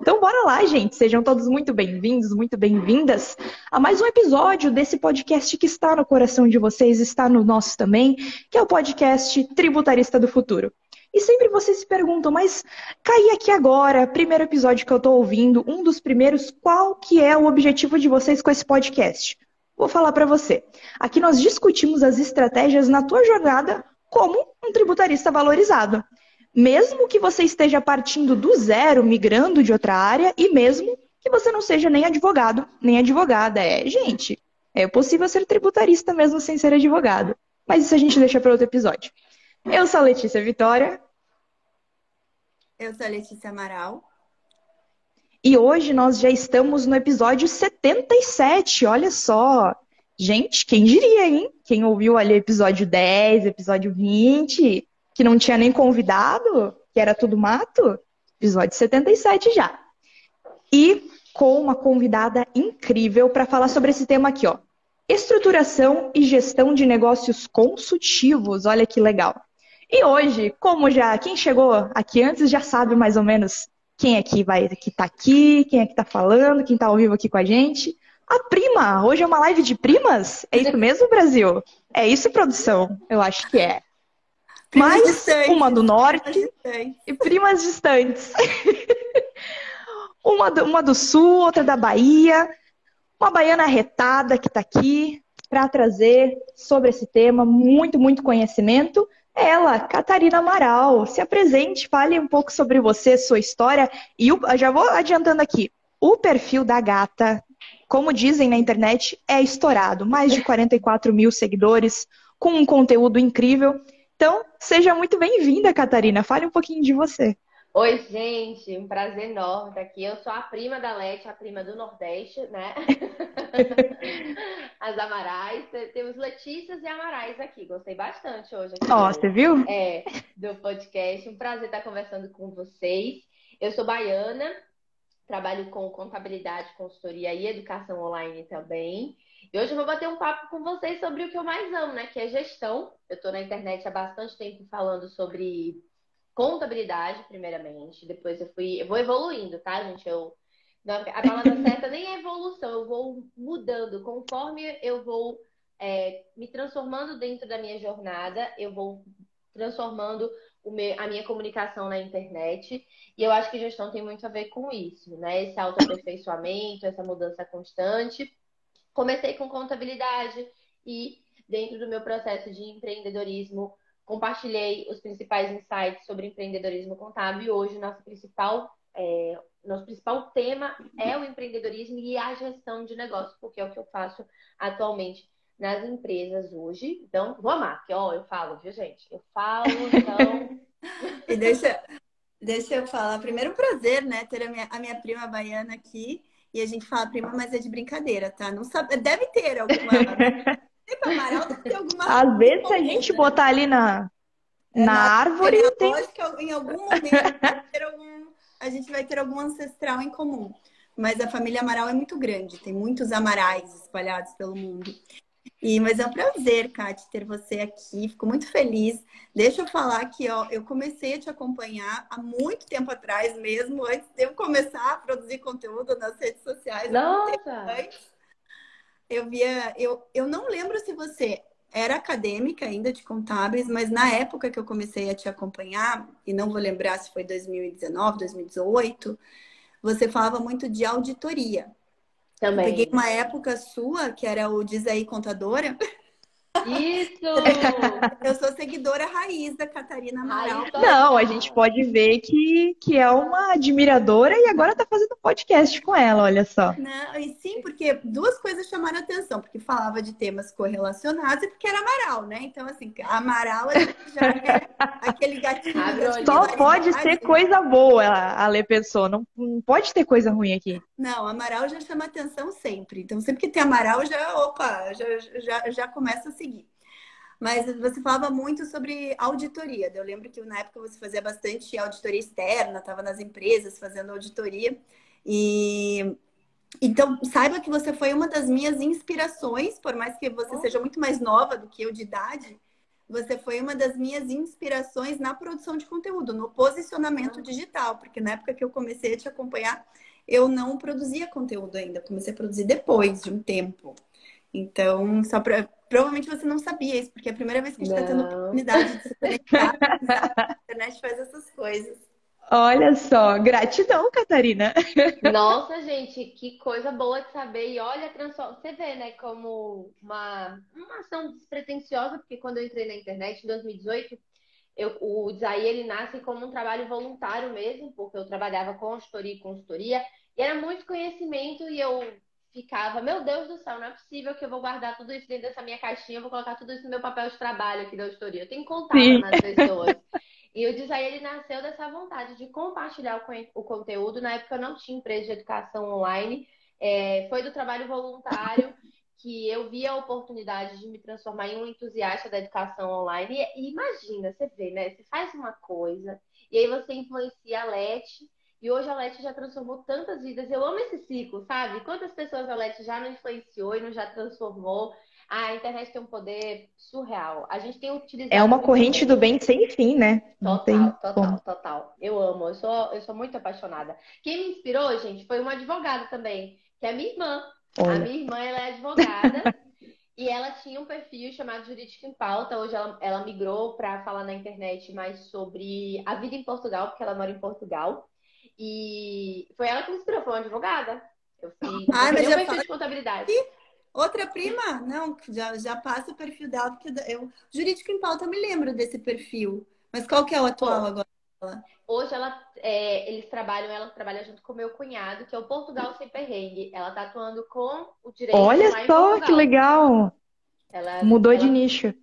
Então bora lá, gente. Sejam todos muito bem-vindos, muito bem-vindas a mais um episódio desse podcast que está no coração de vocês, está no nosso também, que é o podcast Tributarista do Futuro. E sempre vocês se perguntam, mas caí aqui agora, primeiro episódio que eu estou ouvindo, um dos primeiros, qual que é o objetivo de vocês com esse podcast? Vou falar para você. Aqui nós discutimos as estratégias na tua jornada como um tributarista valorizado. Mesmo que você esteja partindo do zero, migrando de outra área, e mesmo que você não seja nem advogado, nem advogada. É, gente, é possível ser tributarista mesmo sem ser advogado. Mas isso a gente deixa para outro episódio. Eu sou a Letícia Vitória. Eu sou a Letícia Amaral. E hoje nós já estamos no episódio 77, olha só. Gente, quem diria, hein? Quem ouviu ali o episódio 10, episódio 20, que não tinha nem convidado, que era tudo mato, episódio 77 já. E com uma convidada incrível para falar sobre esse tema aqui, ó. Estruturação e gestão de negócios consultivos. Olha que legal. E hoje, como já quem chegou aqui antes já sabe mais ou menos quem é que vai que tá aqui, quem é que tá falando, quem tá ao vivo aqui com a gente. A prima, hoje é uma live de primas? É isso mesmo, Brasil? É isso, produção? Eu acho que é. Mais distantes. uma do norte e primas distantes. uma, do, uma do sul, outra da Bahia. Uma baiana retada que está aqui para trazer sobre esse tema muito, muito conhecimento. Ela, Catarina Amaral, se apresente, fale um pouco sobre você, sua história. E o, já vou adiantando aqui: o perfil da gata, como dizem na internet, é estourado. Mais de 44 mil seguidores, com um conteúdo incrível. Então, seja muito bem-vinda, Catarina. Fale um pouquinho de você. Oi, gente, um prazer enorme estar aqui. Eu sou a prima da Leti, a prima do Nordeste, né? As Amarais. Temos Letícias e Amarais aqui. Gostei bastante hoje. Ó, você viu? É, do podcast. Um prazer estar conversando com vocês. Eu sou baiana, trabalho com contabilidade, consultoria e educação online também. E hoje eu vou bater um papo com vocês sobre o que eu mais amo, né? Que é gestão. Eu estou na internet há bastante tempo falando sobre contabilidade, primeiramente. Depois eu fui. Eu vou evoluindo, tá, gente? Eu. Não, a palavra certa nem é evolução, eu vou mudando. Conforme eu vou é, me transformando dentro da minha jornada, eu vou transformando meu, a minha comunicação na internet. E eu acho que gestão tem muito a ver com isso, né? Esse autoaperfeiçoamento, essa mudança constante. Comecei com contabilidade e, dentro do meu processo de empreendedorismo, compartilhei os principais insights sobre empreendedorismo contábil. E hoje, nosso principal, é, nosso principal tema é o empreendedorismo e a gestão de negócio, porque é o que eu faço atualmente nas empresas hoje. Então, vou amar, que ó, eu falo, viu, gente? Eu falo, então. e deixa, deixa eu falar. Primeiro, prazer, né, ter a minha, a minha prima baiana aqui. E a gente fala prima, mas é de brincadeira, tá? Não sabe, deve ter alguma. Amaral, deve ter alguma. Às vezes, se a gente botar ali na, é, na, na árvore, é tem. Lógico que em algum momento algum, a gente vai ter algum ancestral em comum. Mas a família Amaral é muito grande, tem muitos amarais espalhados pelo mundo. E, mas é um prazer, Kate, ter você aqui. Fico muito feliz. Deixa eu falar que ó, eu comecei a te acompanhar há muito tempo atrás mesmo, antes de eu começar a produzir conteúdo nas redes sociais. Nossa! Eu via, eu, eu não lembro se você era acadêmica ainda de contábeis, mas na época que eu comecei a te acompanhar, e não vou lembrar se foi 2019, 2018, você falava muito de auditoria. Também. Eu peguei uma época sua, que era o Diz aí Contadora. Isso! Eu sou seguidora raiz da Catarina Amaral. Não, a gente pode ver que, que é uma admiradora e agora tá fazendo podcast com ela, olha só. Não, e sim, porque duas coisas chamaram a atenção, porque falava de temas correlacionados e porque era Amaral, né? Então, assim, Amaral já é aquele gatinho. Só pode ser coisa boa, a Lê pensou. Não, não pode ter coisa ruim aqui. Não, Amaral já chama atenção sempre. Então, sempre que tem Amaral, já, opa, já, já, já começa a seguir. Mas você falava muito sobre auditoria. Eu lembro que na época você fazia bastante auditoria externa, estava nas empresas fazendo auditoria. E então, saiba que você foi uma das minhas inspirações, por mais que você oh. seja muito mais nova do que eu de idade, você foi uma das minhas inspirações na produção de conteúdo, no posicionamento digital, porque na época que eu comecei a te acompanhar, eu não produzia conteúdo ainda, comecei a produzir depois de um tempo. Então, só pra, provavelmente você não sabia isso, porque é a primeira vez que a gente está tendo oportunidade de se conectar, a internet faz essas coisas. Olha só, gratidão, Catarina. Nossa, gente, que coisa boa de saber. E olha, você vê, né, como uma, uma ação despretensiosa, porque quando eu entrei na internet em 2018, eu, o Desaí, ele nasce como um trabalho voluntário mesmo, porque eu trabalhava com consultoria e consultoria, e era muito conhecimento, e eu ficava, meu Deus do céu, não é possível que eu vou guardar tudo isso dentro dessa minha caixinha, eu vou contar tudo isso no meu papel de trabalho aqui da consultoria. Eu tenho que contar nas pessoas. E o Design ele nasceu dessa vontade de compartilhar o, conteúdo. Na época eu não tinha empresa de educação online, é, foi do trabalho voluntário que eu vi a oportunidade de me transformar em um entusiasta da educação online. E, e imagina, você vê, né? Você faz uma coisa e aí você influencia a Leti. E hoje a Leti já transformou tantas vidas. Eu amo esse ciclo, sabe? Quantas pessoas a Leti já não influenciou e não já transformou? a internet tem um poder surreal. A gente tem utilizado. É uma corrente do bem sem fim, né? Total, tem... total, total. Eu amo, eu sou, eu sou muito apaixonada. Quem me inspirou, gente, foi uma advogada também, que é a minha irmã. Olha. A minha irmã, ela é advogada. e ela tinha um perfil chamado Jurídica em Pauta. Hoje ela, ela migrou para falar na internet mais sobre a vida em Portugal, porque ela mora em Portugal. E foi ela que me inspirou, foi uma advogada. Eu fiz ah, mas eu perfil falo... de contabilidade. Outra prima? Não, já, já passa o perfil dela, porque eu. Jurídico em pauta, me lembro desse perfil. Mas qual que é o atual agora? Hoje ela, é, eles trabalham, ela trabalha junto com o meu cunhado, que é o Portugal Sem Perrengue. Ela tá atuando com o direito. Olha só, que legal! Ela, Mudou ela, de nicho.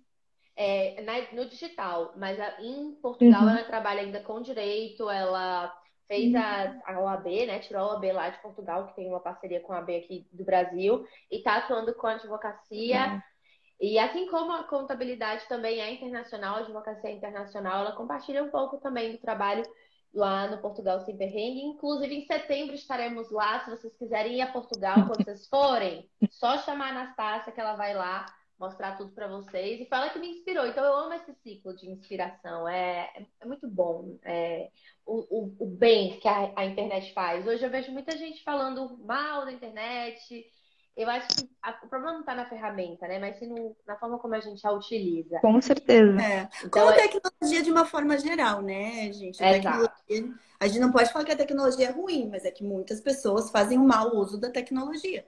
É, na, no digital, mas a, em Portugal uhum. ela trabalha ainda com direito, ela fez a, uhum. a OAB, né? Tirou a OAB lá de Portugal, que tem uma parceria com a OAB aqui do Brasil, e está atuando com a advocacia. Uhum. E assim como a contabilidade também é internacional, a advocacia é internacional, ela compartilha um pouco também do trabalho lá no Portugal Sem Perrengue. Inclusive, em setembro estaremos lá. Se vocês quiserem ir a Portugal, quando vocês forem, só chamar a Anastácia que ela vai lá mostrar tudo para vocês. E fala que me inspirou. Então, eu amo esse ciclo de inspiração. É, é muito bom é, o, o, o, bem que a, a, internet faz. Hoje eu vejo muita gente falando mal da internet. Eu acho que a, o problema não está na ferramenta, né? Mas sim no, na forma como a gente a utiliza. Com certeza. É. Então, com a é tecnologia de uma forma geral, né, gente? A, a gente não pode falar que a tecnologia é ruim, mas é que muitas pessoas fazem um mau uso da tecnologia.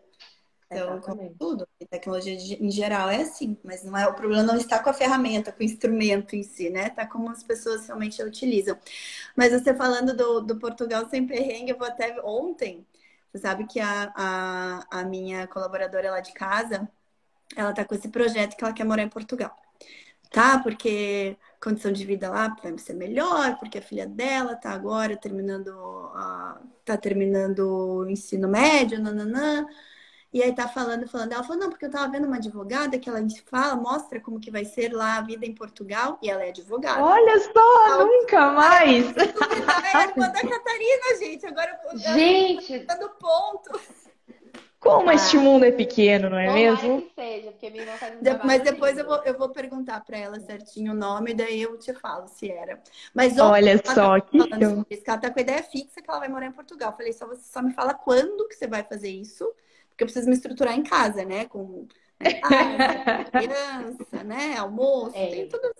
Então, como tudo, tecnologia em geral é assim, mas não é o problema não está com a ferramenta, com o instrumento em si, né? Tá como as pessoas realmente a utilizam. Mas você falando do, do Portugal sem perrengue, eu vou até ontem, você sabe que a, a, a minha colaboradora lá de casa, ela tá com esse projeto que ela quer morar em Portugal. Tá? Porque condição de vida lá vai ser melhor, porque a filha dela tá agora terminando, uh, tá terminando o ensino médio, nananã. E aí tá falando, falando. Ela falou, não, porque eu tava vendo uma advogada que ela fala, mostra como que vai ser lá a vida em Portugal, e ela é advogada. Olha só, ela, nunca mais! Ela é a irmã da Catarina, gente. Agora eu gente. dando ponto. Como ah, este mundo é pequeno, não é mesmo? Que seja, porque minha irmã faz um de, Mas depois eu vou, eu vou perguntar para ela certinho o nome, daí eu te falo se era. Mas olha só tá que eu... isso, ela tá com a ideia fixa que ela vai morar em Portugal. Eu falei, só você só me fala quando que você vai fazer isso porque eu preciso me estruturar em casa, né? Com né, criança, né? Almoço, é. tem tudo.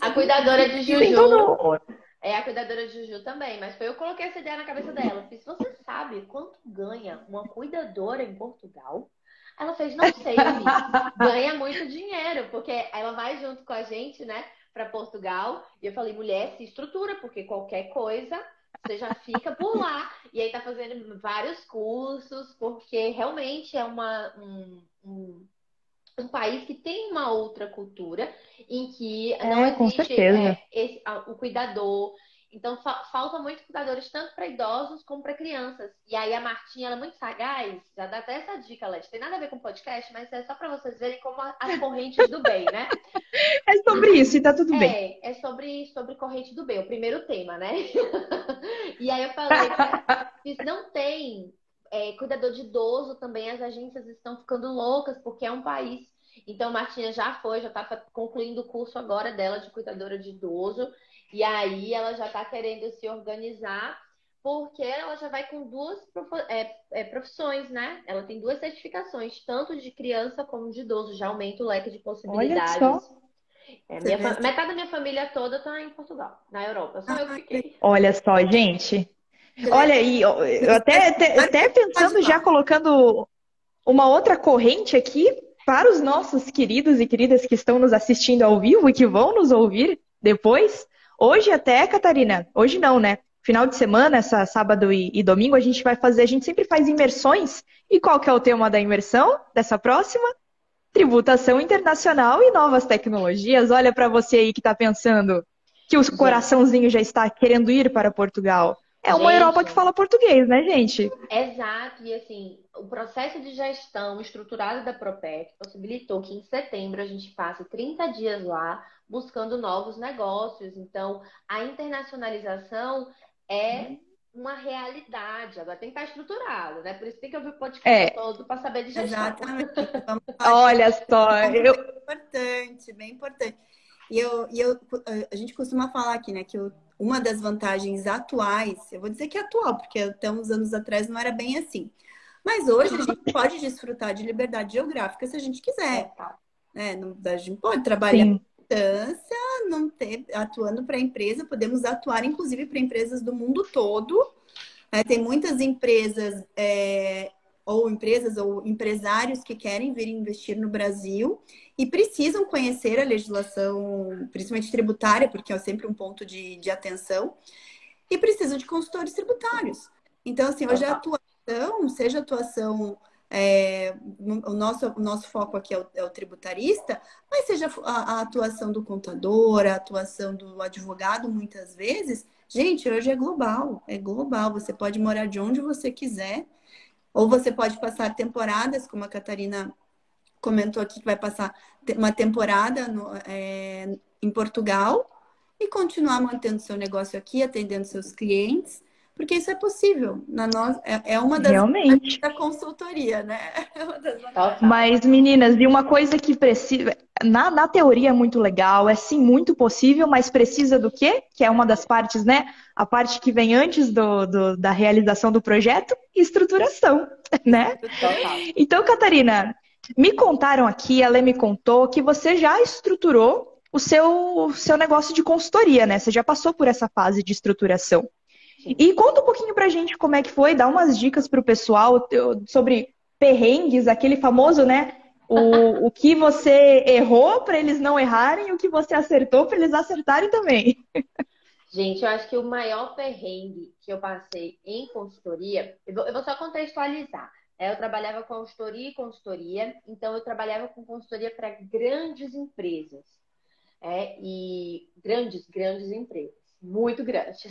a cuidadora de Juju. É a cuidadora de Juju também, mas foi eu que coloquei essa ideia na cabeça dela. Fiz, você sabe quanto ganha uma cuidadora em Portugal? Ela fez, não sei, ganha muito dinheiro, porque ela vai junto com a gente, né, para Portugal. E eu falei, mulher, se estrutura, porque qualquer coisa você já fica por lá. E aí tá fazendo vários cursos, porque realmente é uma, um, um, um país que tem uma outra cultura em que não é, existe é, esse, o cuidador, então fa falta muito cuidadores tanto para idosos como para crianças. E aí a Martinha ela é muito sagaz, já dá até essa dica, Led. Tem nada a ver com podcast, mas é só para vocês verem como as correntes do bem, né? É sobre isso e tá tudo bem. É, é sobre, sobre corrente do bem, o primeiro tema, né? e aí eu falei que não tem é, cuidador de idoso também, as agências estão ficando loucas, porque é um país Então, Martinha já foi, já está concluindo o curso agora dela de cuidadora de idoso. E aí ela já está querendo se organizar, porque ela já vai com duas é, é, profissões, né? Ela tem duas certificações, tanto de criança como de idoso, já aumenta o leque de possibilidades. Olha só. É, minha, metade da minha família toda está em Portugal, na Europa. Só eu que fiquei. Olha só, gente. Olha aí, eu até, até, até pensando já colocando uma outra corrente aqui para os nossos queridos e queridas que estão nos assistindo ao vivo e que vão nos ouvir depois. Hoje até, Catarina, hoje não, né? Final de semana, essa sábado e, e domingo, a gente vai fazer, a gente sempre faz imersões. E qual que é o tema da imersão dessa próxima? Tributação internacional e novas tecnologias. Olha para você aí que está pensando que o coraçãozinho já está querendo ir para Portugal. É uma gente, Europa que fala português, né, gente? Exato. E assim, o processo de gestão estruturado da Propec possibilitou que em setembro a gente passe 30 dias lá buscando novos negócios. Então, a internacionalização é uma realidade. Agora tem que estar estruturado, né? Por isso tem que ouvir o podcast é. todo para saber de gestão. Exatamente. Olha só, é eu... bem importante, bem importante. E eu, e eu, a gente costuma falar aqui, né, que eu, uma das vantagens atuais, eu vou dizer que é atual, porque até uns anos atrás não era bem assim. Mas hoje a gente pode desfrutar de liberdade geográfica se a gente quiser. É, não, a gente pode trabalhar Sim. Não ter atuando para a empresa, podemos atuar inclusive para empresas do mundo todo. É, tem muitas empresas é, ou empresas ou empresários que querem vir investir no Brasil e precisam conhecer a legislação, principalmente tributária, porque é sempre um ponto de, de atenção, e precisam de consultores tributários. Então, assim, hoje a atuação, seja atuação, é, o, nosso, o nosso foco aqui é o, é o tributarista, mas seja a, a atuação do contador, a atuação do advogado, muitas vezes, gente, hoje é global, é global. Você pode morar de onde você quiser ou você pode passar temporadas, como a Catarina comentou aqui, que vai passar uma temporada no, é, em Portugal e continuar mantendo seu negócio aqui, atendendo seus clientes, porque isso é possível. Na nós, é, é uma das Realmente. da consultoria, né? É Mas, meninas, e uma coisa que precisa. Na, na teoria é muito legal, é sim muito possível, mas precisa do quê? Que é uma das partes, né? a parte que vem antes do, do, da realização do projeto, estruturação, né? Então, Catarina, me contaram aqui, ela me contou que você já estruturou o seu, o seu negócio de consultoria, né? Você já passou por essa fase de estruturação. E conta um pouquinho pra gente como é que foi, dá umas dicas pro pessoal sobre perrengues, aquele famoso, né? O, o que você errou para eles não errarem e o que você acertou para eles acertarem também. Gente, eu acho que o maior perrengue que eu passei em consultoria, eu vou, eu vou só contextualizar. É, eu trabalhava com consultoria e consultoria, então eu trabalhava com consultoria para grandes empresas. É, e grandes, grandes empresas, muito grandes.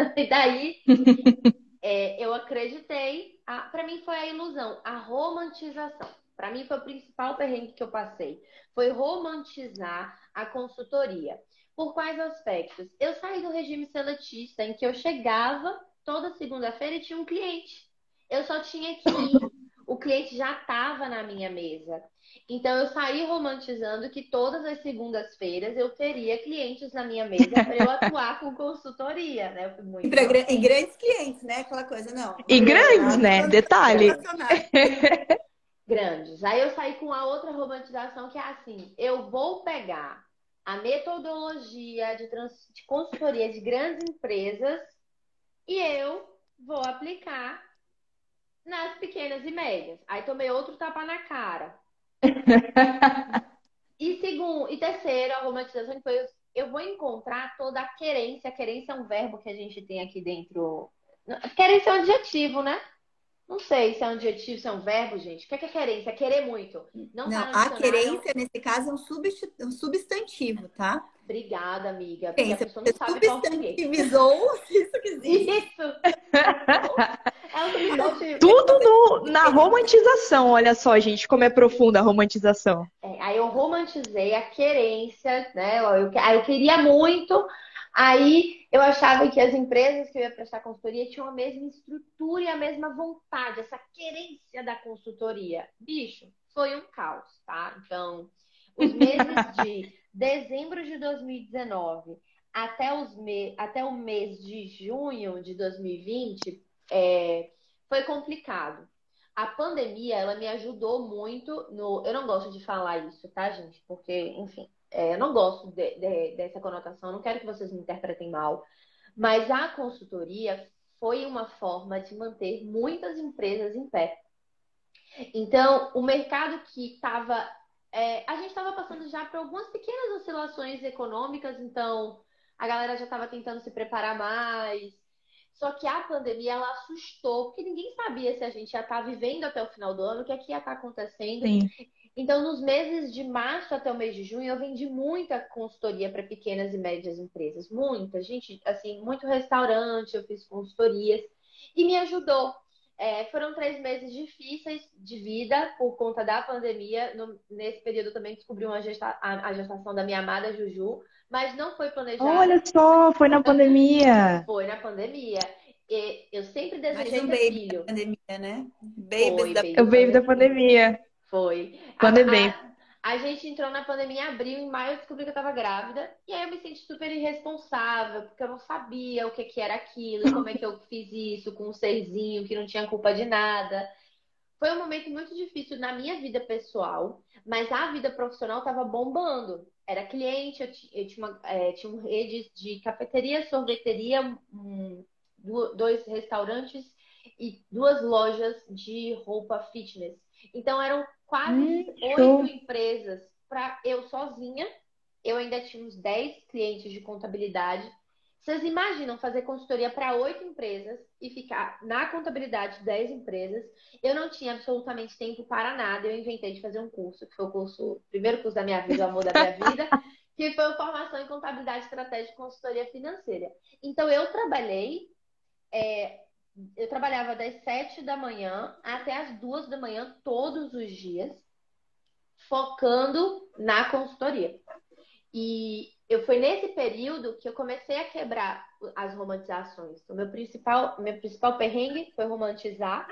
e daí é, eu acreditei, para mim foi a ilusão, a romantização. Para mim foi o principal perrengue que eu passei. Foi romantizar a consultoria. Por quais aspectos? Eu saí do regime seletista, em que eu chegava toda segunda-feira e tinha um cliente. Eu só tinha que ir. O cliente já estava na minha mesa. Então eu saí romantizando que todas as segundas-feiras eu teria clientes na minha mesa para eu atuar com consultoria, né? Eu fui muito e, pra, e grandes clientes, né? Aquela coisa, não. E grandes, né? Detalhe. grandes. Aí eu saí com a outra romantização que é assim: eu vou pegar a metodologia de, trans, de consultoria de grandes empresas e eu vou aplicar nas pequenas e médias. Aí tomei outro tapa na cara. e segundo, e terceiro, a romantização foi eu vou encontrar toda a querência. A querência é um verbo que a gente tem aqui dentro. Querência é um adjetivo, né? Não sei se é um adjetivo, se é um verbo, gente. O que é, que é querência? É querer muito. Não, tá Não tá a querência, nesse caso, é um, um substantivo, tá? Obrigada, amiga. Porque Pensa, a pessoa não sabe substantivizou isso que existe. Isso! Tudo no, na romantização, olha só, gente, como é profunda a romantização. É, aí eu romantizei a querência, né? Eu, eu, eu queria muito Aí eu achava que as empresas que eu ia prestar consultoria tinham a mesma estrutura e a mesma vontade, essa querência da consultoria. Bicho, foi um caos, tá? Então, os meses de dezembro de 2019 até, os me... até o mês de junho de 2020 é... foi complicado. A pandemia, ela me ajudou muito no. Eu não gosto de falar isso, tá, gente? Porque, enfim, é, eu não gosto de, de, dessa conotação, não quero que vocês me interpretem mal. Mas a consultoria foi uma forma de manter muitas empresas em pé. Então, o mercado que estava. É, a gente estava passando já por algumas pequenas oscilações econômicas, então a galera já estava tentando se preparar mais. Só que a pandemia ela assustou, porque ninguém sabia se a gente ia estar tá vivendo até o final do ano, o que é que ia estar tá acontecendo. Sim. Então, nos meses de março até o mês de junho, eu vendi muita consultoria para pequenas e médias empresas. Muita, gente, assim, muito restaurante, eu fiz consultorias e me ajudou. É, foram três meses difíceis de vida por conta da pandemia. No, nesse período também descobri uma gesta a, a, gestação da minha amada Juju, mas não foi planejado. Olha só, foi na pandemia. Foi na pandemia. E eu sempre desejei um ter baby filho. Da pandemia, né? Baby foi, da... O baby da pandemia. Foi. Pandemia. A, a, gente entrou na pandemia em abril, em maio eu descobri que eu tava grávida. E aí eu me senti super irresponsável, porque eu não sabia o que, que era aquilo, como é que eu fiz isso com um serzinho que não tinha culpa de nada. Foi um momento muito difícil na minha vida pessoal, mas a vida profissional tava bombando. Era cliente, eu tinha, uma, é, tinha uma rede de cafeteria, sorveteria, um, dois restaurantes e duas lojas de roupa fitness. Então eram quase hum, oito empresas para eu sozinha. Eu ainda tinha uns 10 clientes de contabilidade. Vocês imaginam fazer consultoria para oito empresas e ficar na contabilidade de 10 empresas? Eu não tinha absolutamente tempo para nada. Eu inventei de fazer um curso, que foi o curso, o primeiro curso da minha vida, o amor da minha vida, que foi formação em contabilidade estratégica e consultoria financeira. Então eu trabalhei é, eu trabalhava das sete da manhã até as duas da manhã todos os dias, focando na consultoria. E eu foi nesse período que eu comecei a quebrar as romantizações. O meu principal, meu principal perrengue foi romantizar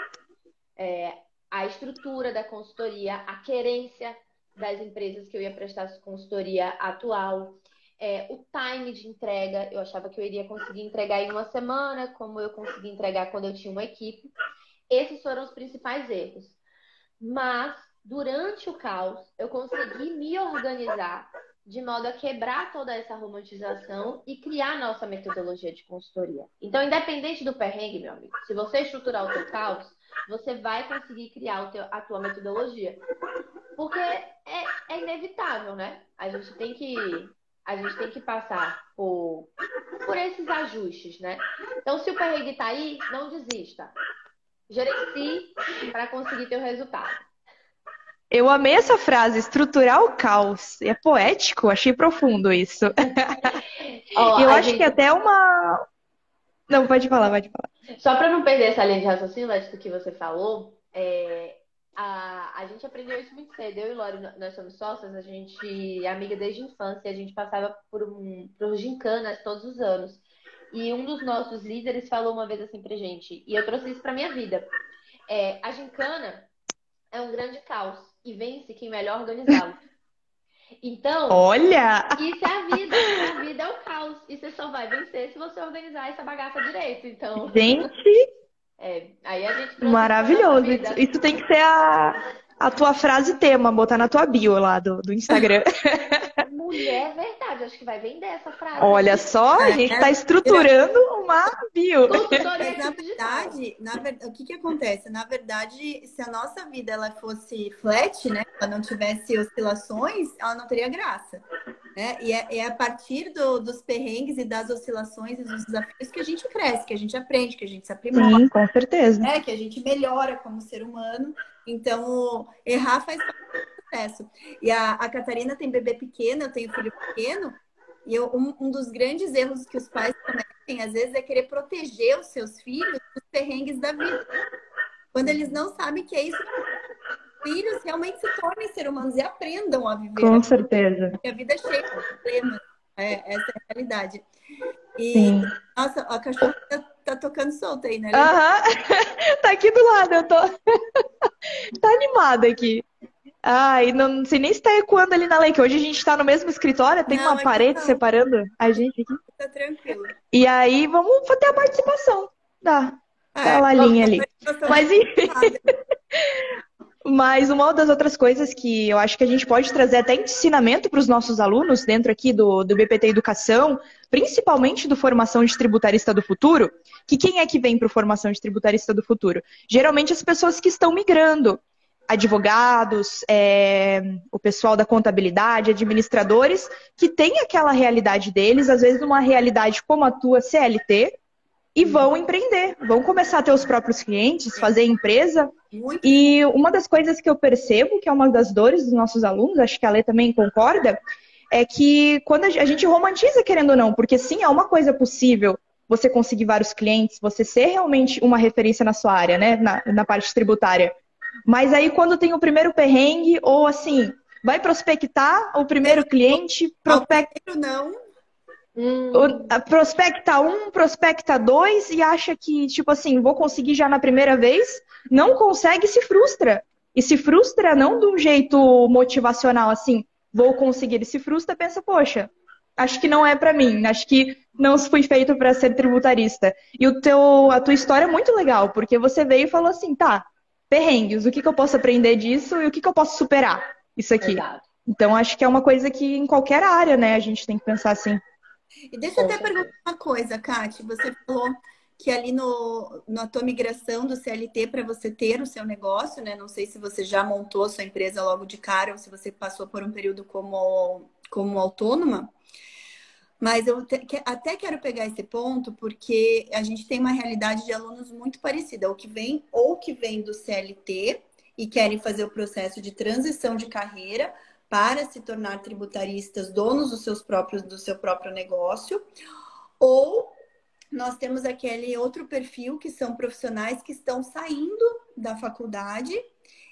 é, a estrutura da consultoria, a querência das empresas que eu ia prestar consultoria atual, é, o time de entrega, eu achava que eu iria conseguir entregar em uma semana, como eu consegui entregar quando eu tinha uma equipe. Esses foram os principais erros. Mas, durante o caos, eu consegui me organizar de modo a quebrar toda essa romantização e criar nossa metodologia de consultoria. Então, independente do perrengue, meu amigo, se você estruturar o seu caos, você vai conseguir criar teu, a tua metodologia. Porque é, é inevitável, né? A gente tem que a gente tem que passar por, por esses ajustes, né? Então, se o perrengue está aí, não desista. Gerencie para conseguir ter o resultado. Eu amei essa frase, estruturar o caos. É poético, achei profundo isso. Oh, eu acho gente... que até uma. Não, pode falar, pode falar. Só para não perder essa linha de raciocínio, do que você falou, é, a, a gente aprendeu isso muito cedo. Eu e Lori, nós somos sócias, a gente é amiga desde a infância, a gente passava por, um, por gincanas todos os anos. E um dos nossos líderes falou uma vez assim pra gente, e eu trouxe isso pra minha vida. É, a gincana é um grande caos e vence quem melhor organizá-lo. Então, olha! Isso é a vida. A vida é o caos. E você só vai vencer se você organizar essa bagaça direito. Então. Gente! É, aí a gente Maravilhoso. Isso, isso, tem que ser a, a tua frase tema, botar na tua bio lá do, do Instagram. Mulher, é verdade. Acho que vai vender essa frase. Olha só, a gente está estruturando uma bio. Mas, na verdade, na verdade, o que, que acontece? Na verdade, se a nossa vida ela fosse flat, né? Ela não tivesse oscilações, ela não teria graça. Né? E é, é a partir do, dos perrengues e das oscilações e dos desafios que a gente cresce, que a gente aprende, que a gente se aprimora. Sim, com certeza. Né? Que a gente melhora como ser humano. Então, errar faz parte do processo. E a, a Catarina tem bebê pequeno, eu tenho filho pequeno. E eu, um, um dos grandes erros que os pais cometem, às vezes, é querer proteger os seus filhos dos perrengues da vida. Quando eles não sabem que é isso filhos realmente se tornem seres humanos e aprendam a viver. Com certeza. Porque a vida é cheia de problemas. É, essa é a realidade. E, Sim. nossa, a cachorra tá, tocando solta aí, né? Aham. tá aqui do lado, eu tô. tá animada aqui. Ai, não, não sei nem se tá ecoando ali na lei, que hoje a gente tá no mesmo escritório, tem Não, uma parede não. separando a gente aqui. Tá tranquilo. E aí vamos fazer a participação da, Ah, da é, Lalinha ali. Mas enfim. Mas uma das outras coisas que eu acho que a gente pode trazer até ensinamento para os nossos alunos dentro aqui do, do BPT Educação, principalmente do Formação de Tributarista do Futuro, que quem é que vem para o Formação de Tributarista do Futuro? Geralmente as pessoas que estão migrando, advogados, é, o pessoal da contabilidade, administradores, que têm aquela realidade deles, às vezes numa realidade como a tua CLT, e vão empreender, vão começar a ter os próprios clientes, fazer empresa. Muito E uma das coisas que eu percebo, que é uma das dores dos nossos alunos, acho que a Lê também concorda, é que quando a gente romantiza, querendo ou não, porque sim, é uma coisa possível você conseguir vários clientes, você ser realmente uma referência na sua área, né, na, na parte tributária. Mas aí quando tem o primeiro perrengue, ou assim, vai prospectar o primeiro cliente, prospecta, não, Hum, prospecta um, prospecta dois e acha que, tipo assim, vou conseguir já na primeira vez, não consegue e se frustra. E se frustra não de um jeito motivacional, assim, vou conseguir, ele se frustra pensa, poxa, acho que não é pra mim, acho que não fui feito pra ser tributarista. E o teu, a tua história é muito legal, porque você veio e falou assim, tá, perrengues, o que, que eu posso aprender disso e o que, que eu posso superar isso aqui. exato. Então, acho que é uma coisa que em qualquer área, né, a gente tem que pensar assim. E deixa eu até perguntar uma coisa, Kate. Você falou que ali no, na tua migração do CLT para você ter o seu negócio, né? Não sei se você já montou a sua empresa logo de cara ou se você passou por um período como, como autônoma. Mas eu te- até quero pegar esse ponto porque a gente tem uma realidade de alunos muito parecida, ou que vem ou que vem do CLT e querem fazer o processo de transição de carreira para se tornar tributaristas, donos dos seus próprios do seu próprio negócio, ou nós temos aquele outro perfil que são profissionais que estão saindo da faculdade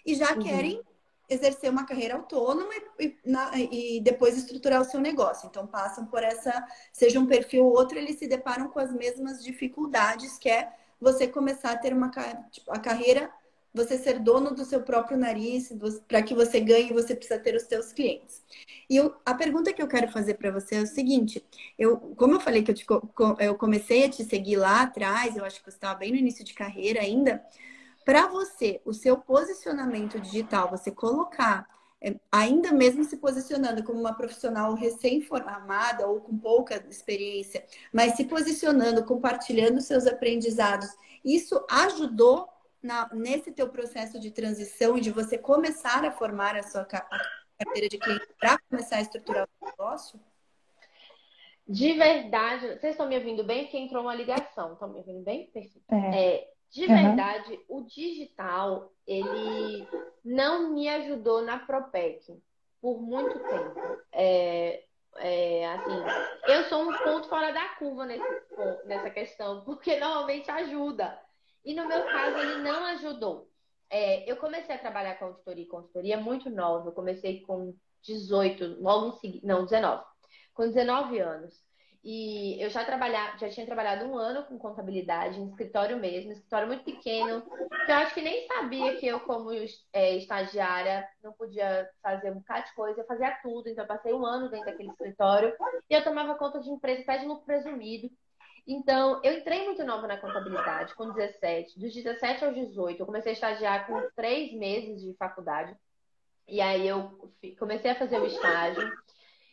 e já Uhum. querem exercer uma carreira autônoma e, e, na- e depois estruturar o seu negócio. Então passam por essa, seja um perfil ou outro, eles se deparam com as mesmas dificuldades que é você começar a ter uma tipo, a carreira, você ser dono do seu próprio nariz, para que você ganhe, você precisa ter os seus clientes. E eu- a pergunta que eu quero fazer para você é o seguinte: eu, como eu falei que eu, te eu comecei a te seguir lá atrás, eu acho que você estava bem no início de carreira ainda. Para você, o seu posicionamento digital, você colocar, é, ainda mesmo se posicionando como uma profissional recém-formada ou com pouca experiência, mas se posicionando, compartilhando seus aprendizados, isso ajudou na- nesse teu processo de transição e de você começar a formar a sua carteira de cliente para começar a estruturar o negócio? De verdade, vocês estão me ouvindo bem? Porque entrou uma ligação. Estão me ouvindo bem? Perfeito. É. É, de Uhum. verdade, o digital, ele não me ajudou na Propec por muito tempo. É, é, assim, eu sou um ponto fora da curva nesse, nessa questão, porque normalmente ajuda. E no meu caso, ele não ajudou. É, eu comecei a trabalhar com auditoria e consultoria muito nova. Eu comecei com 18, logo em seguida, não, 19. Com 19 anos. E eu já trabalhava, já tinha trabalhado um ano com contabilidade, em escritório mesmo, escritório muito pequeno, que eu acho que nem sabia que eu, como é, estagiária, não podia fazer um bocado de coisa, eu fazia tudo, então eu passei um ano dentro daquele escritório e eu tomava conta de empresa até de lucro presumido. Então, eu entrei muito nova na contabilidade, com 17. Dos 17 aos 18, eu comecei a estagiar com três meses de faculdade. E aí eu comecei a fazer o estágio.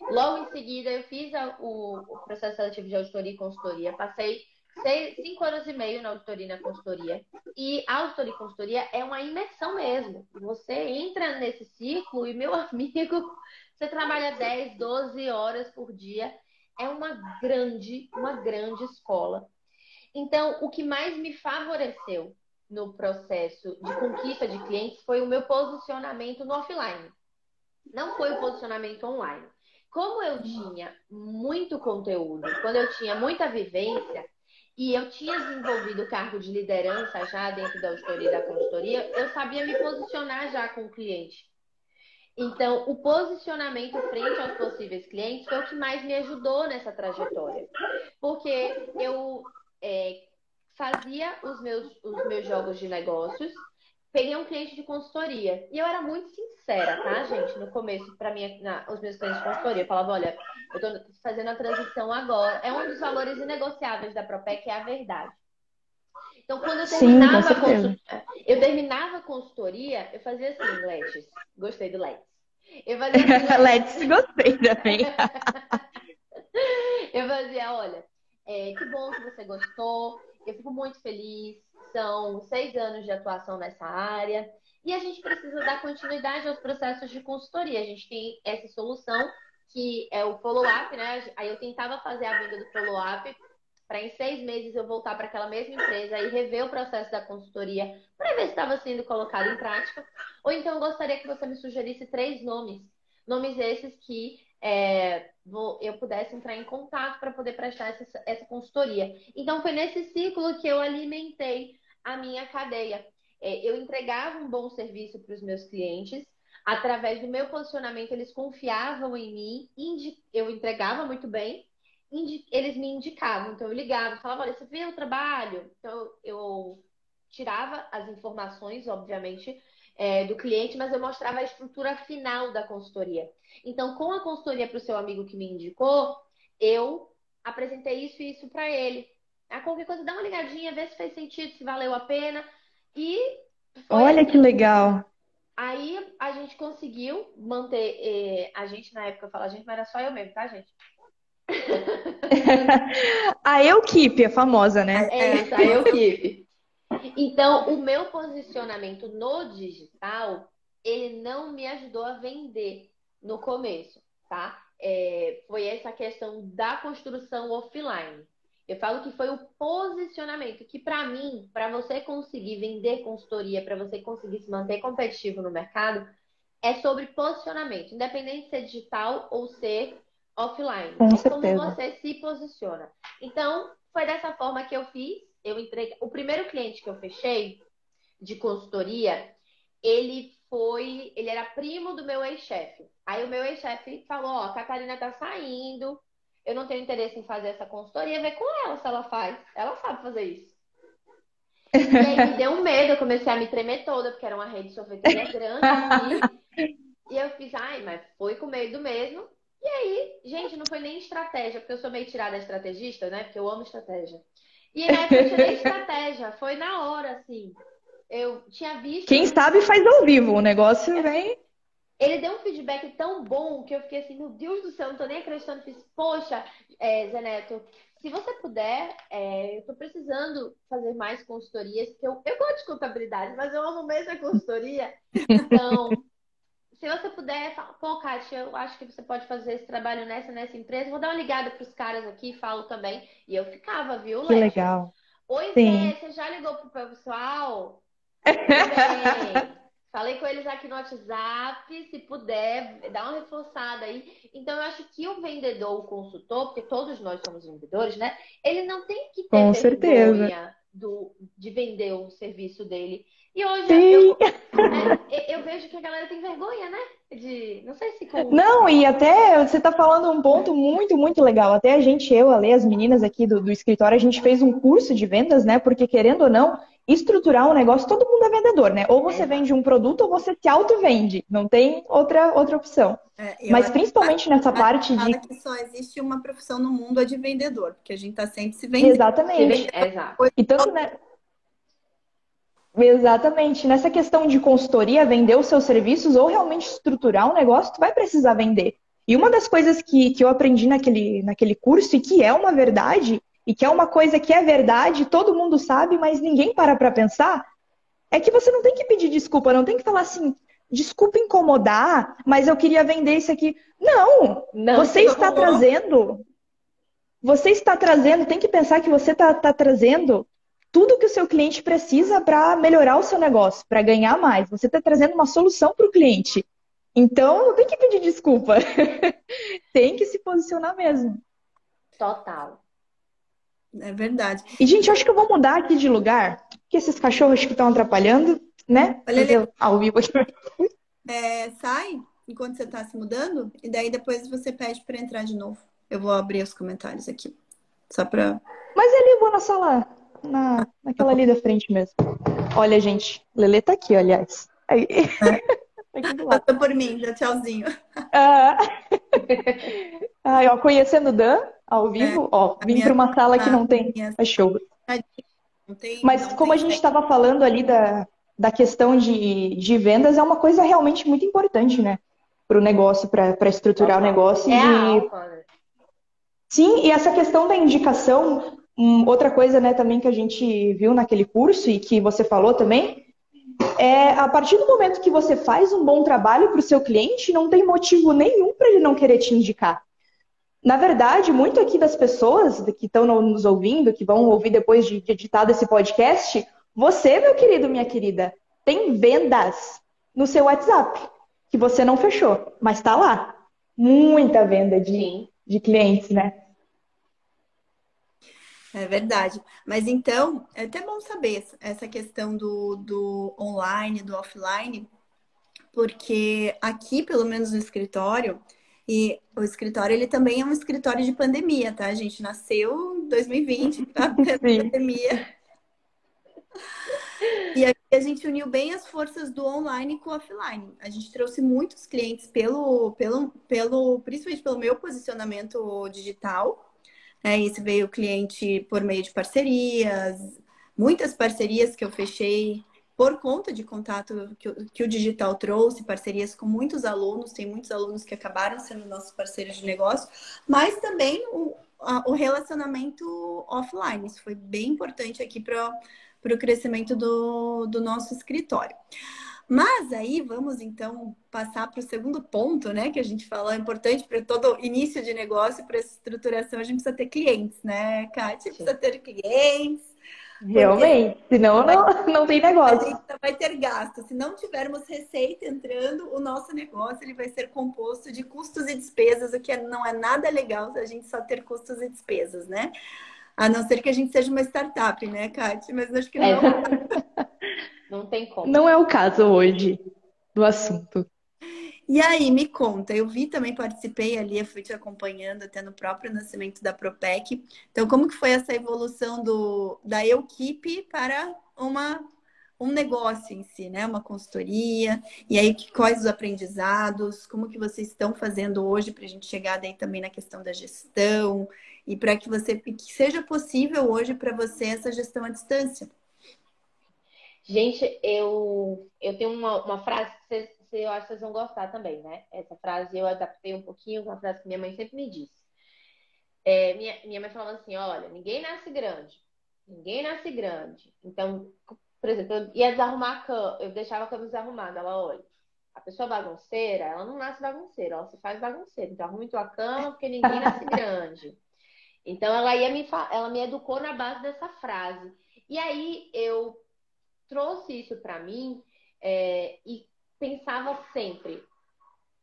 Logo em seguida, eu fiz a- o, o processo seletivo de auditoria e consultoria. Passei seis, cinco anos e meio na auditoria e na consultoria. E a auditoria e consultoria é uma imersão mesmo. Você entra nesse ciclo e, meu amigo, você trabalha 10, 12 horas por dia. É uma grande, uma grande escola. Então, o que mais me favoreceu no processo de conquista de clientes foi o meu posicionamento no offline. Não foi o posicionamento online. Como eu tinha muito conteúdo, quando eu tinha muita vivência e eu tinha desenvolvido o cargo de liderança já dentro da auditoria e da consultoria, eu sabia me posicionar já com o cliente. Então, o posicionamento frente aos possíveis clientes foi o que mais me ajudou nessa trajetória. Porque eu é, fazia os meus, os meus jogos de negócios peguei um cliente de consultoria. E eu era muito sincera, tá, gente? No começo, para mim, os meus clientes de consultoria. Eu falava, olha, eu tô fazendo a transição agora. É um dos valores inegociáveis da Propec, é a verdade. Então, quando eu terminava, Sim, consultoria, eu terminava a consultoria, eu fazia assim, Letes. Gostei do Letes. Eu fazia assim, Letes, gostei também. eu fazia, olha, é, que bom que você gostou. Eu fico muito feliz. São seis anos de atuação nessa área. E a gente precisa dar continuidade aos processos de consultoria. A gente tem essa solução que é o follow-up, né? Aí eu tentava fazer a venda do follow-up para em seis meses eu voltar para aquela mesma empresa e rever o processo da consultoria para ver se estava sendo colocado em prática. Ou então eu gostaria que você me sugerisse três nomes. Nomes esses que é, vou, eu pudesse entrar em contato para poder prestar essa, essa consultoria. Então foi nesse ciclo que eu alimentei a minha cadeia. É, eu entregava um bom serviço para os meus clientes, através do meu posicionamento, eles confiavam em mim, eu entregava muito bem, eles me indicavam. Então eu ligava, falava, olha, você viu o trabalho? Então eu tirava as informações, obviamente, é, do cliente, mas eu mostrava a estrutura final da consultoria. Então, com a consultoria para o seu amigo que me indicou, eu apresentei isso e isso para ele. A qualquer coisa, dá uma ligadinha, vê se fez sentido, se valeu a pena. E. Olha assim. que legal! Aí a gente conseguiu manter. Eh, a gente, na época, eu falo a gente, mas era só eu mesmo, tá, gente? a Eukip, a famosa, né? É, a Eukip. Então, o meu posicionamento no digital, ele não me ajudou a vender no começo, tá? É, foi essa questão da construção offline. Eu falo que foi o posicionamento, que para mim, para você conseguir vender consultoria, para você conseguir se manter competitivo no mercado, é sobre posicionamento, independente de ser digital ou ser offline. Com é certeza. como você se posiciona. Então, foi dessa forma que eu fiz. Eu entreguei. O primeiro cliente que eu fechei de consultoria, ele foi. Ele era primo do meu ex-chefe. Aí o meu ex-chefe falou: Ó, a Catarina tá saindo. Eu não tenho interesse em fazer essa consultoria. Vê com ela se ela faz. Ela sabe fazer isso. E aí me deu um medo, eu comecei a me tremer toda, porque era uma rede de sorveteria grande. Aqui. E eu fiz, ai, mas foi com medo mesmo. E aí, gente, não foi nem estratégia, porque eu sou meio tirada estrategista, né? Porque eu amo estratégia. E na época eu tirei estratégia, foi na hora, assim. Eu tinha visto. Quem sabe faz ao vivo, o negócio vem. Ele deu um feedback tão bom que eu fiquei assim, meu Deus do céu, não tô nem acreditando. Fiz, poxa, é, Zé Neto, se você puder, é, eu tô precisando fazer mais consultorias, porque eu, eu gosto de contabilidade, mas eu amo mesmo a consultoria. Então, se você puder, fala, pô, Kátia, eu acho que você pode fazer esse trabalho nessa, nessa empresa. Vou dar uma ligada para os caras aqui e falo também. E eu ficava, viu, Que legal. Oi, Zé, você já ligou pro pessoal? Falei com eles aqui no WhatsApp, se puder, dá uma reforçada aí. Então, eu acho que o vendedor, o consultor, porque todos nós somos vendedores, né? Ele não tem que ter com certeza. Do, de vender o serviço dele. E hoje eu, é, eu, vejo que a galera tem vergonha, né? De. Não sei se. Com... Não, e até você está falando um ponto muito, muito legal. Até a gente, eu, a Lê, as meninas aqui do, do escritório, a gente fez um curso de vendas, né? Porque querendo ou não, estruturar um negócio, todo mundo é vendedor, né? Ou você é. vende um produto ou você se auto-vende. Não tem outra, outra opção. É, Mas principalmente nessa parte de. que só existe uma profissão no mundo é de vendedor, porque a gente está sempre se vendendo. Exatamente. Exato. E tanto, né? Exatamente. Nessa questão de consultoria, vender os seus serviços ou realmente estruturar um negócio, tu vai precisar vender. E uma das coisas que, que eu aprendi naquele, naquele curso, e que é uma verdade, e que é uma coisa que é verdade, todo mundo sabe, mas ninguém para para pensar, é que você não tem que pedir desculpa, não tem que falar assim, desculpa incomodar, mas eu queria vender isso aqui. Não! não você está trazendo. Você está trazendo, tem que pensar que você está tá trazendo tudo que o seu cliente precisa para melhorar o seu negócio, para ganhar mais. Você está trazendo uma solução para o cliente. Então, não tem que pedir desculpa. tem que se posicionar mesmo. Total. É verdade. E, gente, eu acho que eu vou mudar aqui de lugar, porque esses cachorros que estão atrapalhando, né? Olha ali. Ao vivo aqui. É, sai enquanto você está se mudando, e daí depois você pede para entrar de novo. Eu vou abrir os comentários aqui. Só para. Mas ali eu vou na sala na, naquela ali da frente mesmo. Olha, gente, Lele tá aqui, aliás. Aí. Passou por mim, já tchauzinho. Ah. Ai, ó, conhecendo o Dan ao vivo, é, ó, vim para uma sala que não tem minha... é show. Tem, Mas como a gente estava falando ali da, da questão de, de vendas, é uma coisa realmente muito importante, né? Para o negócio, para estruturar o negócio. É e... Sim, e essa questão da indicação, hum, outra coisa, né, também que a gente viu naquele curso e que você falou também, é a partir do momento que você faz um bom trabalho para o seu cliente, não tem motivo nenhum para ele não querer te indicar. Na verdade, muito aqui das pessoas que estão nos ouvindo, que vão ouvir depois de editado esse podcast, você, meu querido, minha querida, tem vendas no seu WhatsApp que você não fechou, mas está lá. Muita venda de, de clientes, né? É verdade. Mas então, é até bom saber essa questão do, do online, do offline, porque aqui, pelo menos no escritório, e o escritório, ele também é um escritório de pandemia, tá? A gente nasceu em 2020, tá? pandemia. E aqui a gente uniu bem as forças do online com o offline. A gente trouxe muitos clientes pelo, pelo, pelo principalmente pelo meu posicionamento digital, né? Esse veio o cliente por meio de parcerias, muitas parcerias que eu fechei por conta de contato que, que, o digital trouxe, parcerias com muitos alunos, tem muitos alunos que acabaram sendo nossos parceiros de negócio, mas também o, a, o relacionamento offline. Isso foi bem importante aqui para o crescimento do, do nosso escritório. Mas aí vamos então passar para o segundo ponto, né? Que a gente falou, é importante para todo início de negócio, para estruturação, a gente precisa ter clientes, né, Kátia? Precisa ter clientes. Realmente, senão não, não tem negócio. A gente vai ter gasto. Se não tivermos receita entrando, o nosso negócio ele vai ser composto de custos e despesas, o que não é nada legal a gente só ter custos e despesas, né? A não ser que a gente seja uma startup, né, Kátia? Mas acho que não. É. Não tem como. Não é o caso hoje do assunto. E aí, me conta, eu vi também, participei ali, eu fui te acompanhando até no próprio nascimento da Propec. Então, como que foi essa evolução do, da Equipe para uma, um negócio em si, né? Uma consultoria. E aí, quais os aprendizados? Como que vocês estão fazendo hoje para a gente chegar daí também na questão da gestão e para que você que seja possível hoje para você essa gestão à distância? Gente, eu, eu tenho uma, uma frase que vocês, eu acho que vocês vão gostar também, né? Essa frase eu adaptei um pouquinho com uma frase que minha mãe sempre me disse. É, minha, minha mãe falava assim: olha, ninguém nasce grande. Ninguém nasce grande. Então, por exemplo, eu ia desarrumar a cama, eu deixava a cama desarrumada. Ela, olha, a pessoa bagunceira, ela não nasce bagunceira, ela se faz bagunceira. Então, arrume tua cama, porque ninguém nasce grande. Então, ela ia me, ela me educou na base dessa frase. E aí, eu trouxe isso para mim é, e pensava sempre.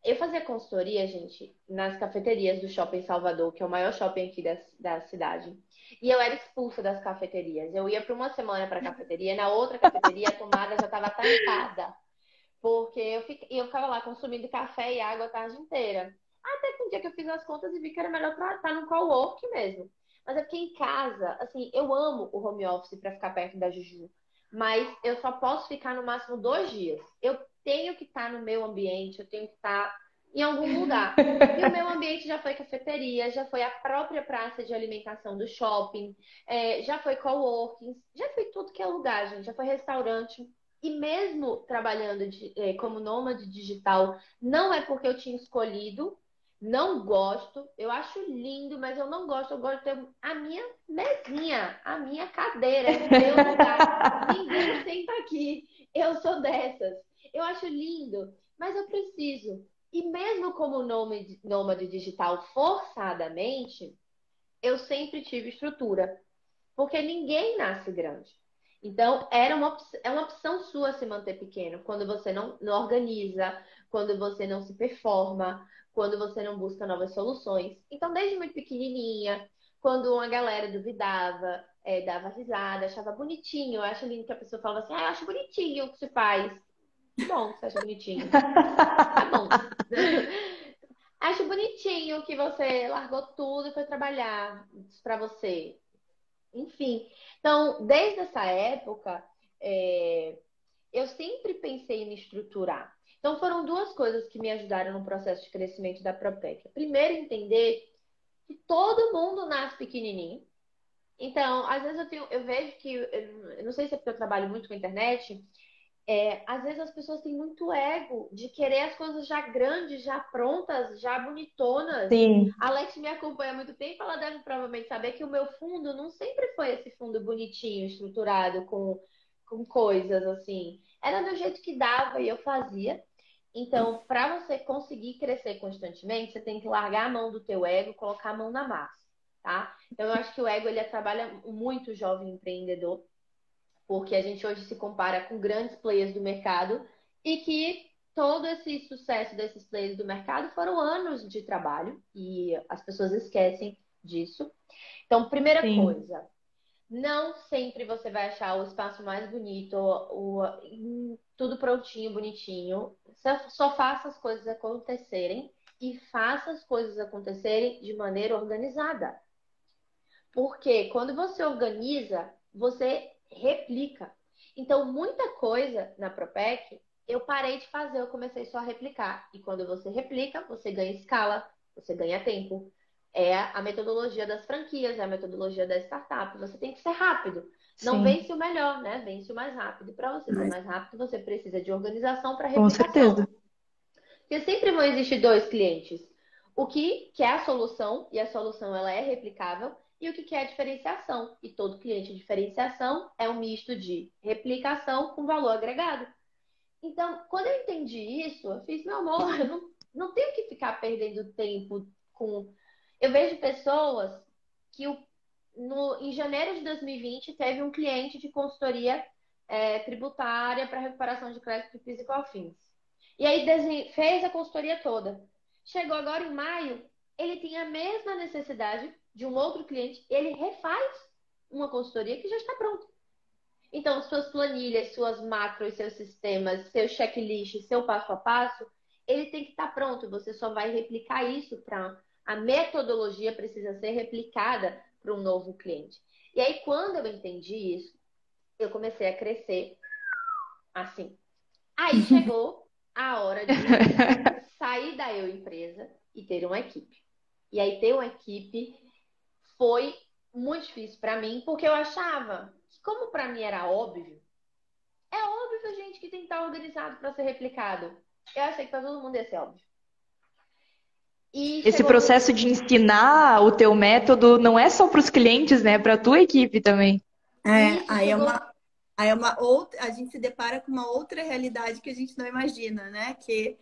Eu fazia consultoria, gente, nas cafeterias do Shopping Salvador, que é o maior shopping aqui da, da cidade. E eu era expulsa das cafeterias. Eu ia para uma semana para a cafeteria, na outra cafeteria a tomada já estava tampada. Porque eu, eu ficava lá consumindo café e água a tarde inteira. Até que um dia que eu fiz as contas e vi que era melhor estar no co-work mesmo. Mas é porque em casa, assim, eu amo o home office para ficar perto da Juju mas eu só posso ficar no máximo dois dias. Eu tenho que estar no meu ambiente, eu tenho que estar em algum lugar. E o meu ambiente já foi cafeteria, já foi a própria praça de alimentação do shopping, é, já foi coworking, já foi tudo que é lugar, gente, já foi restaurante. E mesmo trabalhando de, é, como nômade digital, não é porque eu tinha escolhido, não gosto, eu acho lindo, mas eu não gosto. Eu gosto de ter a minha mesinha, a minha cadeira, o meu lugar. Ninguém senta aqui. Eu sou dessas. Eu acho lindo, mas eu preciso. E mesmo como nômade, nômade digital forçadamente, eu sempre tive estrutura. Porque ninguém nasce grande. Então, era uma, é uma opção sua se manter pequeno, quando você não, não organiza, quando você não se performa, quando você não busca novas soluções. Então, desde muito pequenininha, quando uma galera duvidava, é, dava risada, achava bonitinho, eu acho lindo que a pessoa falava assim, ah, eu acho bonitinho o que se faz. Que bom você acha bonitinho. tá bom. acho bonitinho que você largou tudo e foi trabalhar para você. Enfim. Então, desde essa época, é, eu sempre pensei em me estruturar. Então, foram duas coisas que me ajudaram no processo de crescimento da Propec. Primeiro, entender que todo mundo nasce pequenininho. Então, às vezes eu, tenho, eu vejo que, eu não sei se é porque eu trabalho muito com a internet, é, às vezes as pessoas têm muito ego de querer as coisas já grandes, já prontas, já bonitonas. Sim. A Alex me acompanha há muito tempo, ela deve provavelmente saber que o meu fundo não sempre foi esse fundo bonitinho, estruturado, com, com coisas assim. Era do jeito que dava e eu fazia. Então, para você conseguir crescer constantemente, você tem que largar a mão do teu ego, colocar a mão na massa, tá? Então, eu acho que o ego ele trabalha muito o jovem empreendedor, porque a gente hoje se compara com grandes players do mercado e que todo esse sucesso desses players do mercado foram anos de trabalho e as pessoas esquecem disso. Então, primeira Sim. coisa, não sempre você vai achar o espaço mais bonito, o, tudo prontinho, bonitinho. Só, só faça as coisas acontecerem e faça as coisas acontecerem de maneira organizada. Porque quando você organiza, você replica. Então, muita coisa na Propec eu parei de fazer, eu comecei só a replicar. E quando você replica, você ganha escala, você ganha tempo, é a metodologia das franquias, é a metodologia da startup. Você tem que ser rápido. Não Sim. vence o melhor, né? Vence o mais rápido. Para você ser mais rápido, você precisa de organização para replicação. Com certeza. Porque sempre vão existir dois clientes. O que, que é a solução, e a solução ela é replicável, e o que é a diferenciação. E todo cliente de diferenciação é um misto de replicação com valor agregado. Então, quando eu entendi isso, eu fiz, meu amor, eu não, não tenho que ficar perdendo tempo com eu vejo pessoas que o, no, em janeiro de 2020 teve um cliente de consultoria é, tributária para recuperação de crédito de PIS e COFINS. E aí fez a consultoria toda. Chegou agora em maio, ele tem a mesma necessidade de um outro cliente, ele refaz uma consultoria que já está pronta. Então, suas planilhas, suas macros, seus sistemas, seu checklist, seu passo a passo, ele tem que estar pronto. Você só vai replicar isso para a metodologia precisa ser replicada para um novo cliente. E aí, quando eu entendi isso, eu comecei a crescer assim. Aí chegou a hora de sair da eu empresa e ter uma equipe. E aí, ter uma equipe foi muito difícil para mim, porque eu achava que, como para mim era óbvio, é óbvio, gente, que tem que estar organizado para ser replicado. Eu achei que para todo mundo ia ser óbvio. E Esse processo de ensinar o teu método não é só para os clientes, né? É para a tua equipe também. É, aí é uma, aí é uma outra, a gente se depara com uma outra realidade que a gente não imagina, né? Que,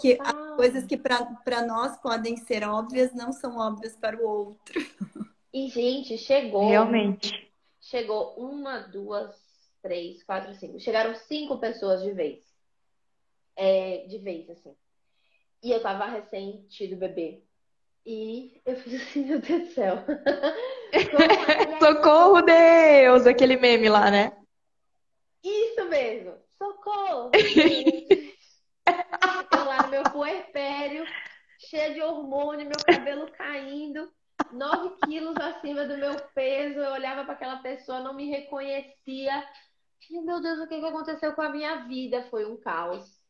que coisas que para nós podem ser óbvias não são óbvias para o outro. E, gente, chegou. Realmente. Chegou uma, duas, três, quatro, cinco. Chegaram cinco pessoas de vez. É, de vez, assim. E eu tava recém tido bebê. E eu fiz assim, meu Deus do céu. Socorro, Deus! Aquele meme lá, né? Isso mesmo! Socorro! eu lá no meu puerpério, cheia de hormônio, meu cabelo caindo, 9 quilos acima do meu peso. Eu olhava para aquela pessoa, não me reconhecia. E, meu Deus, o que aconteceu com a minha vida? Foi um caos.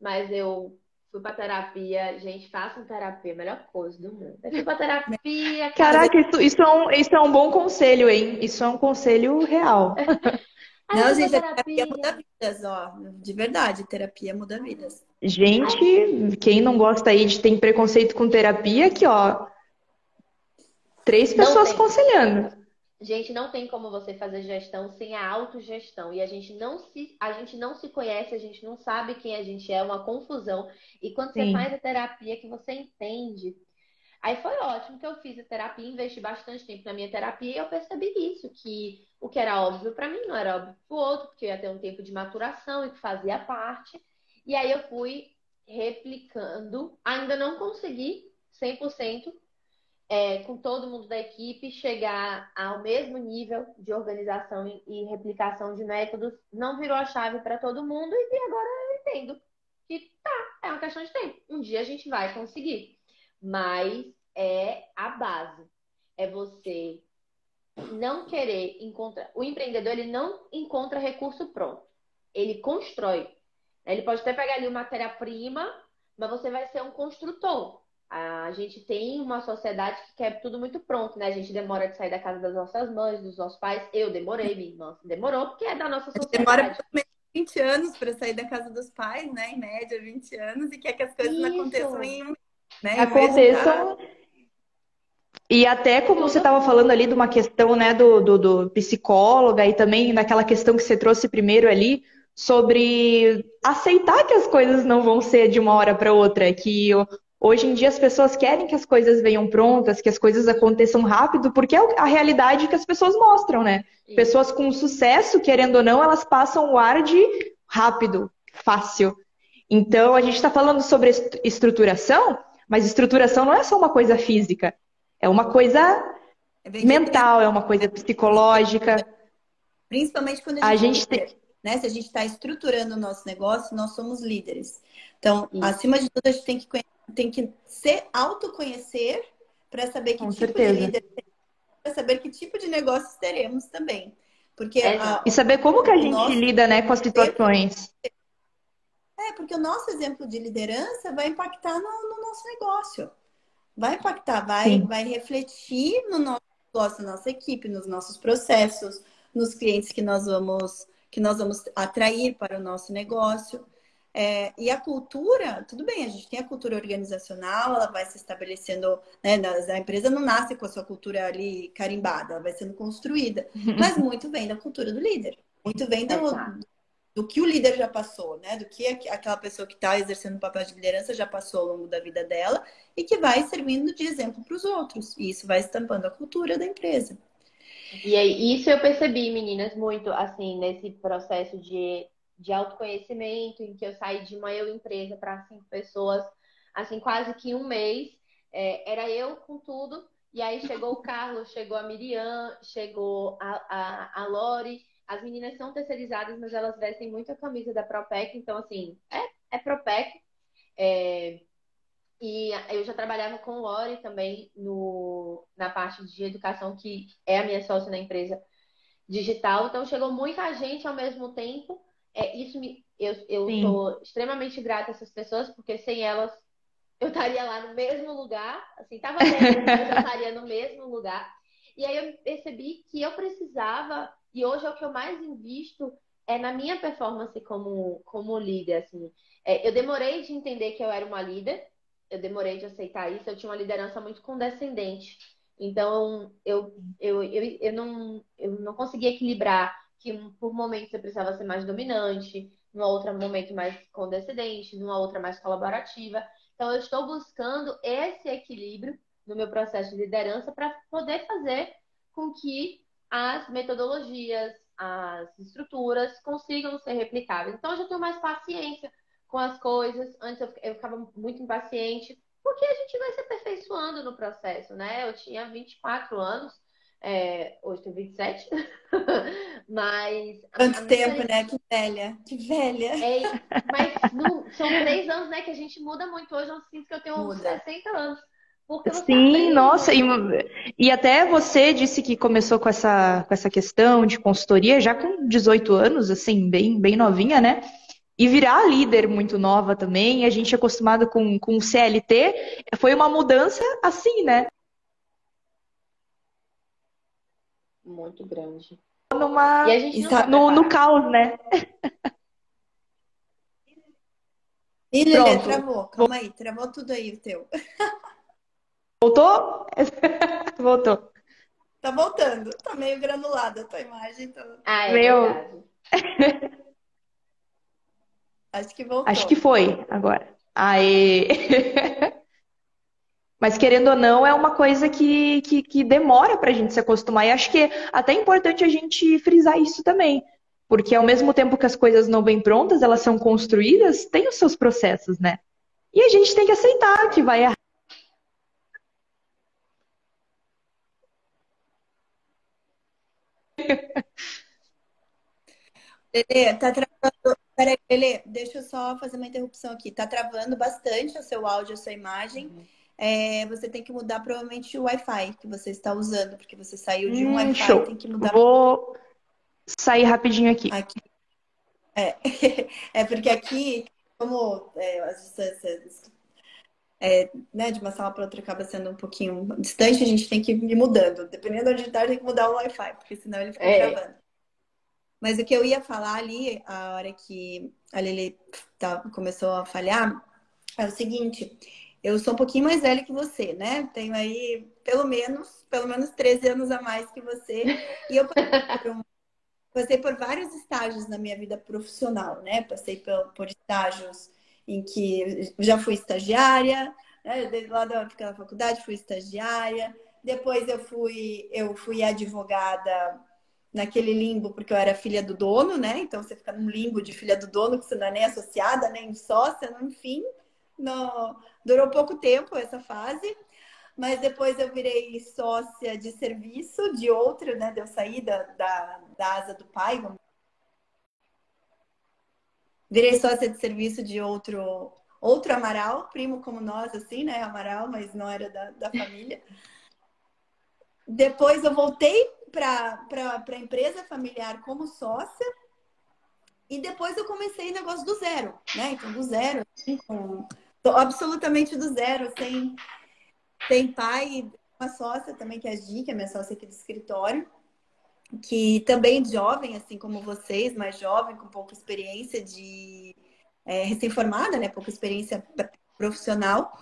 Mas eu Fui pra terapia. Gente, façam terapia, melhor coisa do mundo. Eu fui pra terapia. Caraca, isso, isso, é um, isso é um bom conselho, hein? Isso é um conselho real. Não, gente, a terapia muda vidas, ó. De verdade, terapia muda vidas. Gente, quem não gosta aí de ter preconceito com terapia, aqui, ó. Três pessoas aconselhando. Gente, não tem como você fazer gestão sem a autogestão. E a gente não se, a gente não se conhece, a gente não sabe quem a gente é, é uma confusão. E quando Sim. você faz a terapia que você entende. Aí foi ótimo que eu fiz a terapia, investi bastante tempo na minha terapia e eu percebi isso, que o que era óbvio para mim não era óbvio para o outro, porque eu ia ter um tempo de maturação e que fazia parte. E aí eu fui replicando, ainda não consegui 100%, é, com todo mundo da equipe, chegar ao mesmo nível de organização e, replicação de métodos, não virou a chave para todo mundo e agora eu entendo que tá, é uma questão de tempo. Um dia a gente vai conseguir, mas é a base. É você não querer encontrar. O empreendedor ele não encontra recurso pronto. Ele constrói. Ele pode até pegar ali uma matéria-prima, mas você vai ser um construtor. A gente tem uma sociedade que quer tudo muito pronto, né? A gente demora de sair da casa das nossas mães, dos nossos pais. Eu demorei, minha irmã demorou, porque é da nossa sociedade. Demora 20 anos para sair da casa dos pais, né? Em média, 20 anos, e quer que as coisas Isso. não aconteçam em. Né, aconteçam. E até como você estava falando ali de uma questão né, do, do, do psicóloga e também daquela questão que você trouxe primeiro ali, sobre aceitar que as coisas não vão ser de uma hora para outra, que hoje em dia as pessoas querem que as coisas venham prontas, que as coisas aconteçam rápido, porque é a realidade que as pessoas mostram, né? Sim. Pessoas com sucesso, querendo ou não, elas passam o ar de rápido, fácil. Então, a gente está falando sobre estruturação, mas estruturação não é só uma coisa física, é uma coisa é mental, é uma coisa psicológica. Principalmente quando a gente, a gente né? Se a gente está estruturando o nosso negócio, nós somos líderes. Então, Isso. acima de tudo, a gente tem que, tem que se autoconhecer para saber que Com tipo certeza. de líder para saber que tipo de negócios teremos também. Porque é, a, e saber como que a gente lida né, com as situações. É, porque o nosso exemplo de liderança vai impactar no, no nosso negócio. Vai impactar, vai, vai refletir no nosso negócio, na nossa equipe, nos nossos processos, nos clientes que nós vamos que nós vamos atrair para o nosso negócio. É, e a cultura, tudo bem, a gente tem a cultura organizacional, ela vai se estabelecendo, né, a empresa não nasce com a sua cultura ali carimbada, ela vai sendo construída, mas muito vem da cultura do líder, muito vem do, do que o líder já passou, né, do que aquela pessoa que está exercendo o papel de liderança já passou ao longo da vida dela e que vai servindo de exemplo para os outros, e isso vai estampando a cultura da empresa. E aí, isso eu percebi, meninas, muito assim, nesse processo de, de autoconhecimento, em que eu saí de uma eu empresa para cinco pessoas, assim, quase que um mês. É, era eu com tudo, e aí chegou o Carlos, chegou a Miriam, chegou a, a, a Lori. As meninas são terceirizadas, mas elas vestem muito a camisa da Propec, então, assim, é, é Propec. É, e eu já trabalhava com o Lori também no, na parte de educação, que é a minha sócia na empresa digital. Então, chegou muita gente ao mesmo tempo. É, isso me, eu estou extremamente grata a essas pessoas, porque sem elas eu estaria lá no mesmo lugar. Assim, estava dentro, mas eu estaria no mesmo lugar. E aí eu percebi que eu precisava, e hoje é o que eu mais invisto, é na minha performance como, como líder. Assim. É, eu demorei de entender que eu era uma líder, eu demorei de aceitar isso, eu tinha uma liderança muito condescendente. Então, eu, eu, eu, eu, não, eu não conseguia equilibrar que por momentos eu precisava ser mais dominante, num outro momento mais condescendente, numa outra mais colaborativa. Então, eu estou buscando esse equilíbrio no meu processo de liderança para poder fazer com que as metodologias, as estruturas consigam ser replicáveis. Então, eu já tenho mais paciência com as coisas. Antes eu ficava muito impaciente, porque a gente vai se aperfeiçoando no processo, né? Eu tinha 24 anos, é, hoje tenho 27, mas. Quanto tempo, né? Que velha, que velha. É, mas são três anos, né? Que a gente muda muito. Hoje eu sinto que eu tenho uns 60 anos. Sim, nossa, e, e, até você disse que começou com essa, com essa questão de consultoria já com 18 anos, assim, bem, bem novinha, né? e virar líder muito nova também. A gente é acostumado com, com o CLT, foi uma mudança assim, né? Muito grande. Numa, no, no caos, né? Ih, Lelê, travou. Calma aí, travou tudo aí o teu. Voltou? Voltou. Tá voltando. Tá meio granulada a tua imagem. Então... Ah, é Meu... Acho que voltou. Acho que foi agora. Aê! Mas querendo ou não, é uma coisa que, que, que demora para a gente se acostumar. E acho que é até importante a gente frisar isso também. Porque ao mesmo tempo que as coisas não vêm prontas, elas são construídas, tem os seus processos, né? E a gente tem que aceitar que vai errar. Lelê, tá travando, Peraí, Lelê, deixa eu só fazer uma interrupção aqui. Tá travando bastante o seu áudio, a sua imagem. Uhum. É, você tem que mudar provavelmente o Wi-Fi que você está usando, porque você saiu de um hum, Wi-Fi, tem que mudar. Vou sair rapidinho aqui. Aqui. É, é porque aqui, como é, as distâncias é, né, de uma sala para outra acaba sendo um pouquinho distante, a gente tem que ir mudando. Dependendo de onde está, tem que mudar o Wi-Fi, porque senão ele fica é. travando. Mas o que eu ia falar ali, a hora que a Lili tá, começou a falhar, é o seguinte: eu sou um pouquinho mais velha que você, né? Tenho aí pelo menos, pelo menos 13 anos a mais que você. E eu passei por vários estágios na minha vida profissional, né? Passei por, por estágios em que já fui estagiária, né? Desde lá da, da faculdade fui estagiária. Depois eu fui, eu fui advogada naquele limbo porque eu era filha do dono, né? Então você fica num limbo de filha do dono que você não é nem associada, nem sócia, enfim. Durou pouco tempo essa fase, mas depois eu virei sócia de serviço de outro, né? De eu sair da, da, asa do pai. Virei sócia de serviço de outro outro Amaral, primo como nós, assim, né? Amaral, mas não era da, da família. Depois eu voltei para a empresa familiar como sócia e depois eu comecei negócio do zero, né? Então, do zero, assim, com absolutamente do zero, sem, sem pai, uma sócia também, que é a Gi, que é minha sócia aqui do escritório, que também jovem, assim como vocês, mais jovem, com pouca experiência de é, recém-formada, né? Pouca experiência profissional.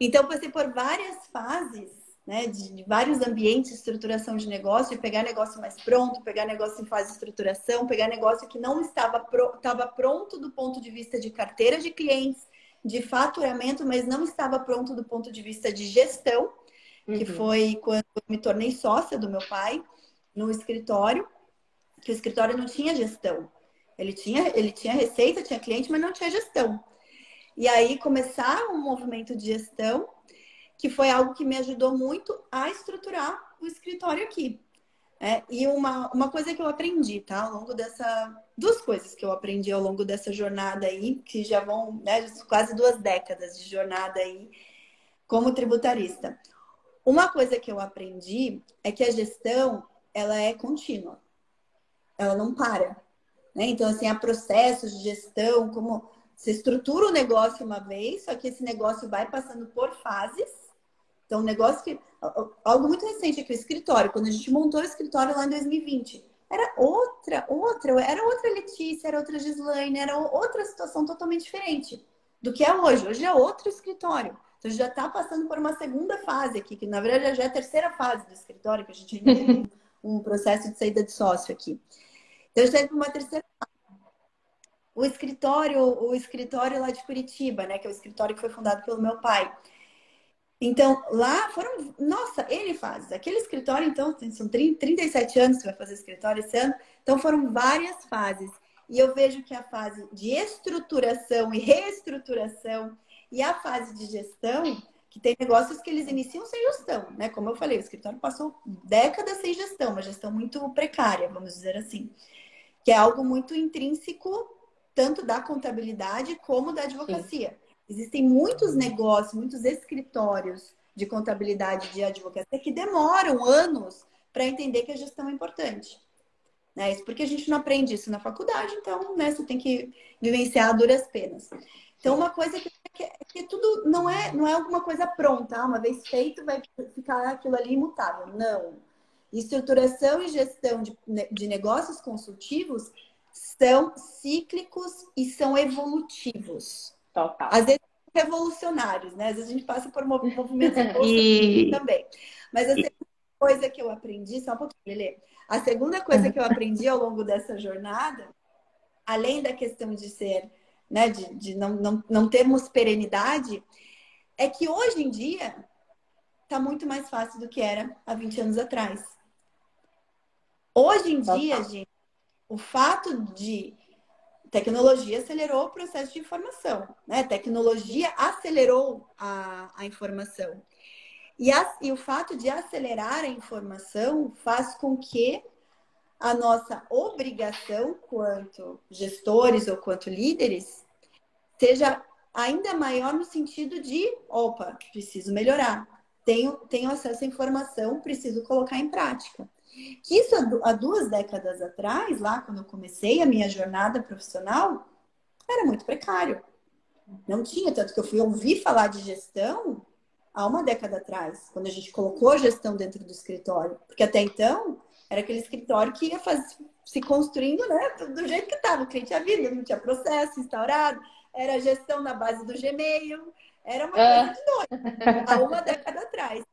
Então, passei por várias fases, né? De, de, vários ambientes de estruturação de negócio, de pegar negócio mais pronto, pegar negócio em fase de estruturação, pegar negócio que não estava, pro, estava pronto do ponto de vista de carteira de clientes, de faturamento, mas não estava pronto do ponto de vista de gestão, uhum. que foi quando eu me tornei sócia do meu pai no escritório, que o escritório não tinha gestão. Ele tinha, ele tinha receita, tinha cliente, mas não tinha gestão. E aí começar um movimento de gestão, que foi algo que me ajudou muito a estruturar o escritório aqui. É, e uma, uma coisa que eu aprendi, tá? Ao longo dessa. Duas coisas que eu aprendi ao longo dessa jornada aí, que já vão, né, quase duas décadas de jornada aí como tributarista. Uma coisa que eu aprendi é que a gestão, ela é contínua. Ela não para. Né? Então, assim, há processos de gestão, como você estrutura o negócio uma vez, só que esse negócio vai passando por fases então, um negócio que. Algo muito recente aqui, o escritório. Quando a gente montou o escritório lá em 2020, era outra, outra, era outra Letícia, era outra Gislaine, era outra situação totalmente diferente do que é hoje. Hoje é outro escritório. Então, já está passando por uma segunda fase aqui, que na verdade já é a terceira fase do escritório, que a gente tem um processo de saída de sócio aqui. Então, já está por uma terceira fase. O escritório, o escritório lá de Curitiba, né, que é o escritório que foi fundado pelo meu pai. Então, lá foram. Nossa, ele faz. Aquele escritório, então, são 30, 37 anos que vai fazer escritório esse ano. Então, foram várias fases. E eu vejo que a fase de estruturação e reestruturação e a fase de gestão, que tem negócios que eles iniciam sem gestão, né? Como eu falei, o escritório passou décadas sem gestão, uma gestão muito precária, vamos dizer assim. Que é algo muito intrínseco, tanto da contabilidade como da advocacia. Sim. Existem muitos negócios, muitos escritórios de contabilidade de advocacia que demoram anos para entender que a gestão é importante. Né? Isso porque a gente não aprende isso na faculdade, então né, você tem que vivenciar a duras penas. Então, uma coisa que, que, que, tudo não é, não é alguma coisa pronta, ah, uma vez feito vai ficar aquilo ali imutável. Não. Estruturação e gestão de, de negócios consultivos são cíclicos e são evolutivos. Total. Às vezes revolucionários, né? Às vezes a gente passa por movimentos e... também. Mas a segunda coisa que eu aprendi, só um pouquinho, Lelê. A segunda coisa que eu aprendi ao longo dessa jornada, além da questão de ser, né, de, de não, não, não termos perenidade, é que hoje em dia está muito mais fácil do que era há 20 anos atrás. Hoje em dia, gente, o fato de tecnologia acelerou o processo de informação, né? Tecnologia acelerou a, a informação. E, a, e o fato de acelerar a informação faz com que a nossa obrigação, quanto gestores ou quanto líderes, seja ainda maior no sentido de, opa, preciso melhorar. Tenho, tenho acesso à informação, preciso colocar em prática. Que isso há duas décadas atrás, lá quando eu comecei a minha jornada profissional, era muito precário. Não tinha, tanto que eu fui ouvir falar de gestão há uma década atrás, quando a gente colocou a gestão dentro do escritório. Porque até então, era aquele escritório que ia faz, se construindo né, do jeito que estava. O cliente tinha vida, não tinha processo instaurado, era gestão na base do Gmail, era uma é. coisa de doido, há uma década atrás.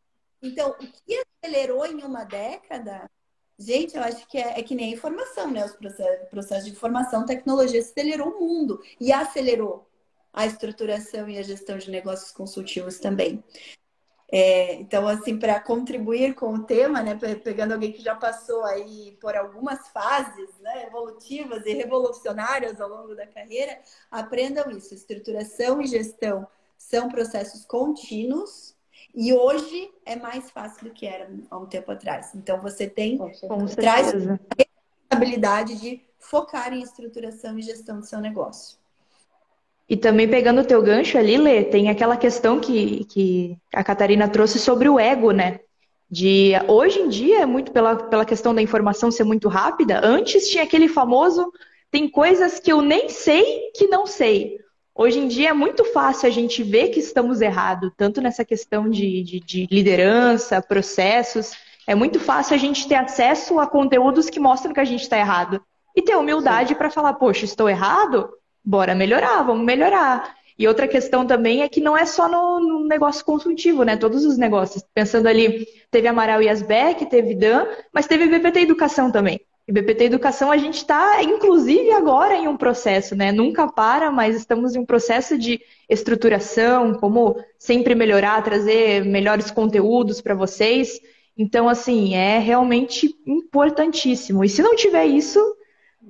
Então, o que acelerou em uma década, gente, eu acho que é, é que nem a informação, né? Os processos, processos de informação, tecnologia acelerou o mundo e acelerou a estruturação e a gestão de negócios consultivos também. É, então, assim, para contribuir com o tema, né, pegando alguém que já passou aí por algumas fases né, evolutivas e revolucionárias ao longo da carreira, aprendam isso. Estruturação e gestão são processos contínuos e hoje é mais fácil do que era há um tempo atrás. Então, você tem com traz a habilidade de focar em estruturação e gestão do seu negócio. E também pegando o teu gancho ali, Lê, tem aquela questão que, que a Catarina trouxe sobre o ego, né? De hoje em dia, é muito pela, pela questão da informação ser muito rápida, antes tinha aquele famoso tem coisas que eu nem sei que não sei. Hoje em dia é muito fácil a gente ver que estamos errados, tanto nessa questão de, de, de liderança, processos. É muito fácil a gente ter acesso a conteúdos que mostram que a gente está errado. E ter humildade para falar, poxa, estou errado? bora melhorar, vamos melhorar. E outra questão também é que não é só no, no, negócio consultivo, né? Todos os negócios. Pensando ali, teve Amaral e Asbeck, teve Dan, mas teve BPT Educação também. E BPT Educação a gente está, inclusive, agora em um processo, né? Nunca para, mas estamos em um processo de estruturação, como sempre melhorar, trazer melhores conteúdos para vocês. Então, assim, é realmente importantíssimo. E se não tiver isso,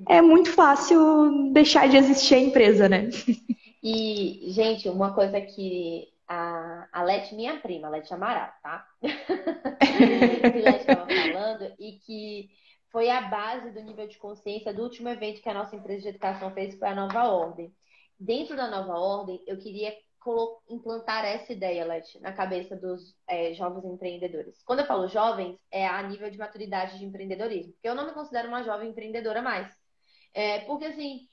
é muito fácil deixar de existir a empresa, né? E, gente, uma coisa que a, a Leti, minha prima, a Leti Amaral, tá? que Leti estava falando e que foi a base do nível de consciência do último evento que a nossa empresa de educação fez, foi a Nova Ordem. Dentro da Nova Ordem, eu queria implantar essa ideia, Leti, na cabeça dos é, jovens empreendedores. Quando eu falo jovens, é a nível de maturidade de empreendedorismo, porque eu não me considero uma jovem empreendedora mais. É, porque assim,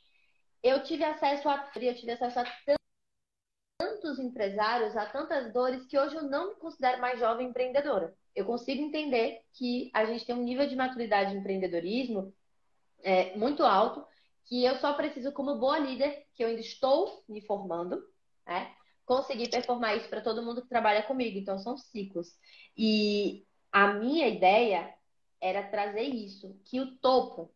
eu tive acesso a eu tive acesso a tantos empresários, a tantas dores, que hoje eu não me considero mais jovem empreendedora. Eu consigo entender que a gente tem um nível de maturidade de empreendedorismo é, muito alto, que eu só preciso, como boa líder, que eu ainda estou me formando, né, conseguir performar isso para todo mundo que trabalha comigo. Então, são ciclos. E a minha ideia era trazer isso, que o topo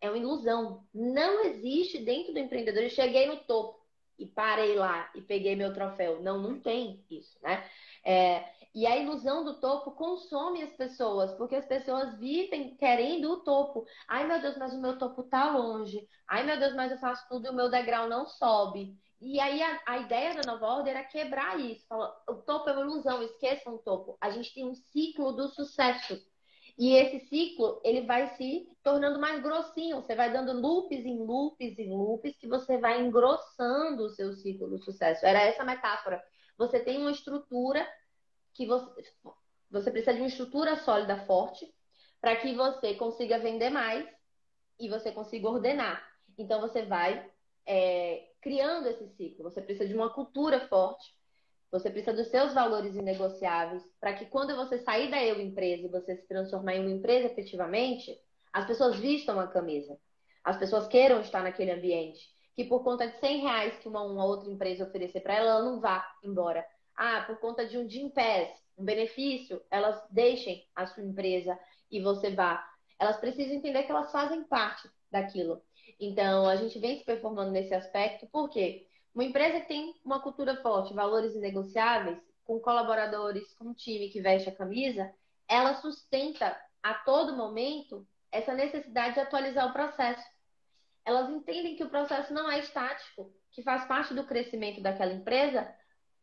é uma ilusão. Não existe dentro do empreendedor. Eu cheguei no topo e parei lá e peguei meu troféu. Não, não tem isso, né? É, e a ilusão do topo consome as pessoas, porque as pessoas vivem querendo o topo. Ai, meu Deus, mas o meu topo tá longe. Ai, meu Deus, mas eu faço tudo e o meu degrau não sobe. E aí a, a ideia da nova ordem era quebrar isso. Fala, o topo é uma ilusão, esqueçam o topo. A gente tem um ciclo do sucesso. E esse ciclo, ele vai se tornando mais grossinho. Você vai dando loops em loops em loops que você vai engrossando o seu ciclo do sucesso. Era essa metáfora. Você tem uma estrutura que você, você precisa de uma estrutura sólida, forte, para que você consiga vender mais e você consiga ordenar. Então você vai é, criando esse ciclo. Você precisa de uma cultura forte você precisa dos seus valores inegociáveis para que quando você sair da eu empresa e você se transformar em uma empresa efetivamente, as pessoas vistam a camisa. As pessoas queiram estar naquele ambiente. Que por conta de 100 reais que uma, uma outra empresa oferecer para ela, ela não vá embora. Ah, por conta de um Gym Pass, um benefício, elas deixem a sua empresa e você vá. Elas precisam entender que elas fazem parte daquilo. Então, a gente vem se performando nesse aspecto, por quê? Uma empresa que tem uma cultura forte, valores inegociáveis, com colaboradores, com um time que veste a camisa, ela sustenta a todo momento essa necessidade de atualizar o processo. Elas entendem que o processo não é estático, que faz parte do crescimento daquela empresa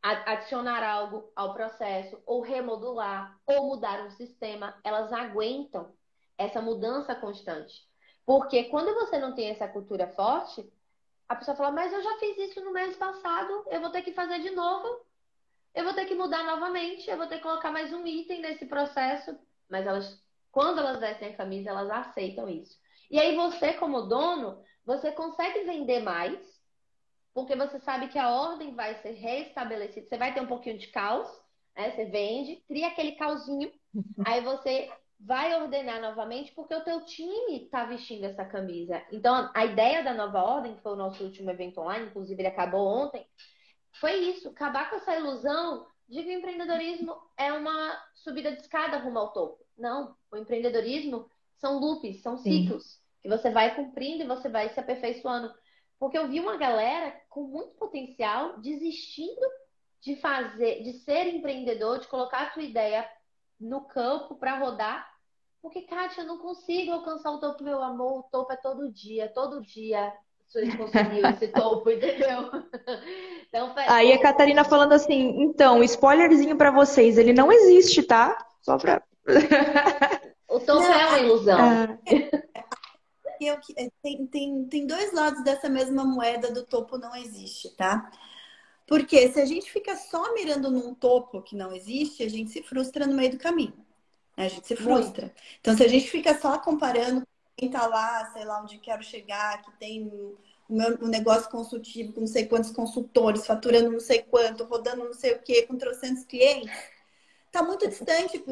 adicionar algo ao processo, ou remodular, ou mudar um sistema. Elas aguentam essa mudança constante. Porque quando você não tem essa cultura forte, a pessoa fala, mas eu já fiz isso no mês passado, eu vou ter que fazer de novo, eu vou ter que mudar novamente, eu vou ter que colocar mais um item nesse processo. Mas elas, quando elas vestem a camisa, elas aceitam isso. E aí você, como dono, você consegue vender mais, porque você sabe que a ordem vai ser restabelecida. Você vai ter um pouquinho de caos, né? Você vende, cria aquele caosinho, aí você vai ordenar novamente porque o teu time está vestindo essa camisa. Então, a ideia da nova ordem, que foi o nosso último evento online, inclusive ele acabou ontem, foi isso, acabar com essa ilusão de que o empreendedorismo é uma subida de escada rumo ao topo. Não, o empreendedorismo são loops, são ciclos Sim. que você vai cumprindo e você vai se aperfeiçoando. Porque eu vi uma galera com muito potencial desistindo de fazer, de ser empreendedor, de colocar a sua ideia no campo para rodar porque, Kátia, eu não consigo alcançar o topo, meu amor. O topo é todo dia, todo dia. Você conseguiu esse topo, entendeu? Então, Aí a Catarina falando assim, então, spoilerzinho para vocês, ele não existe, tá? Só pra. o topo é uma ilusão. É, tem, tem, tem dois lados dessa mesma moeda do topo não existe, tá? Porque se a gente fica só mirando num topo que não existe, a gente se frustra no meio do caminho. Né? A gente se frustra. Muito. Então, se a gente fica só comparando quem tá lá, sei lá, onde quero chegar, que tem o meu um negócio consultivo com não sei quantos consultores, faturando não sei quanto, rodando não sei o quê, com trocentos clientes, tá muito distante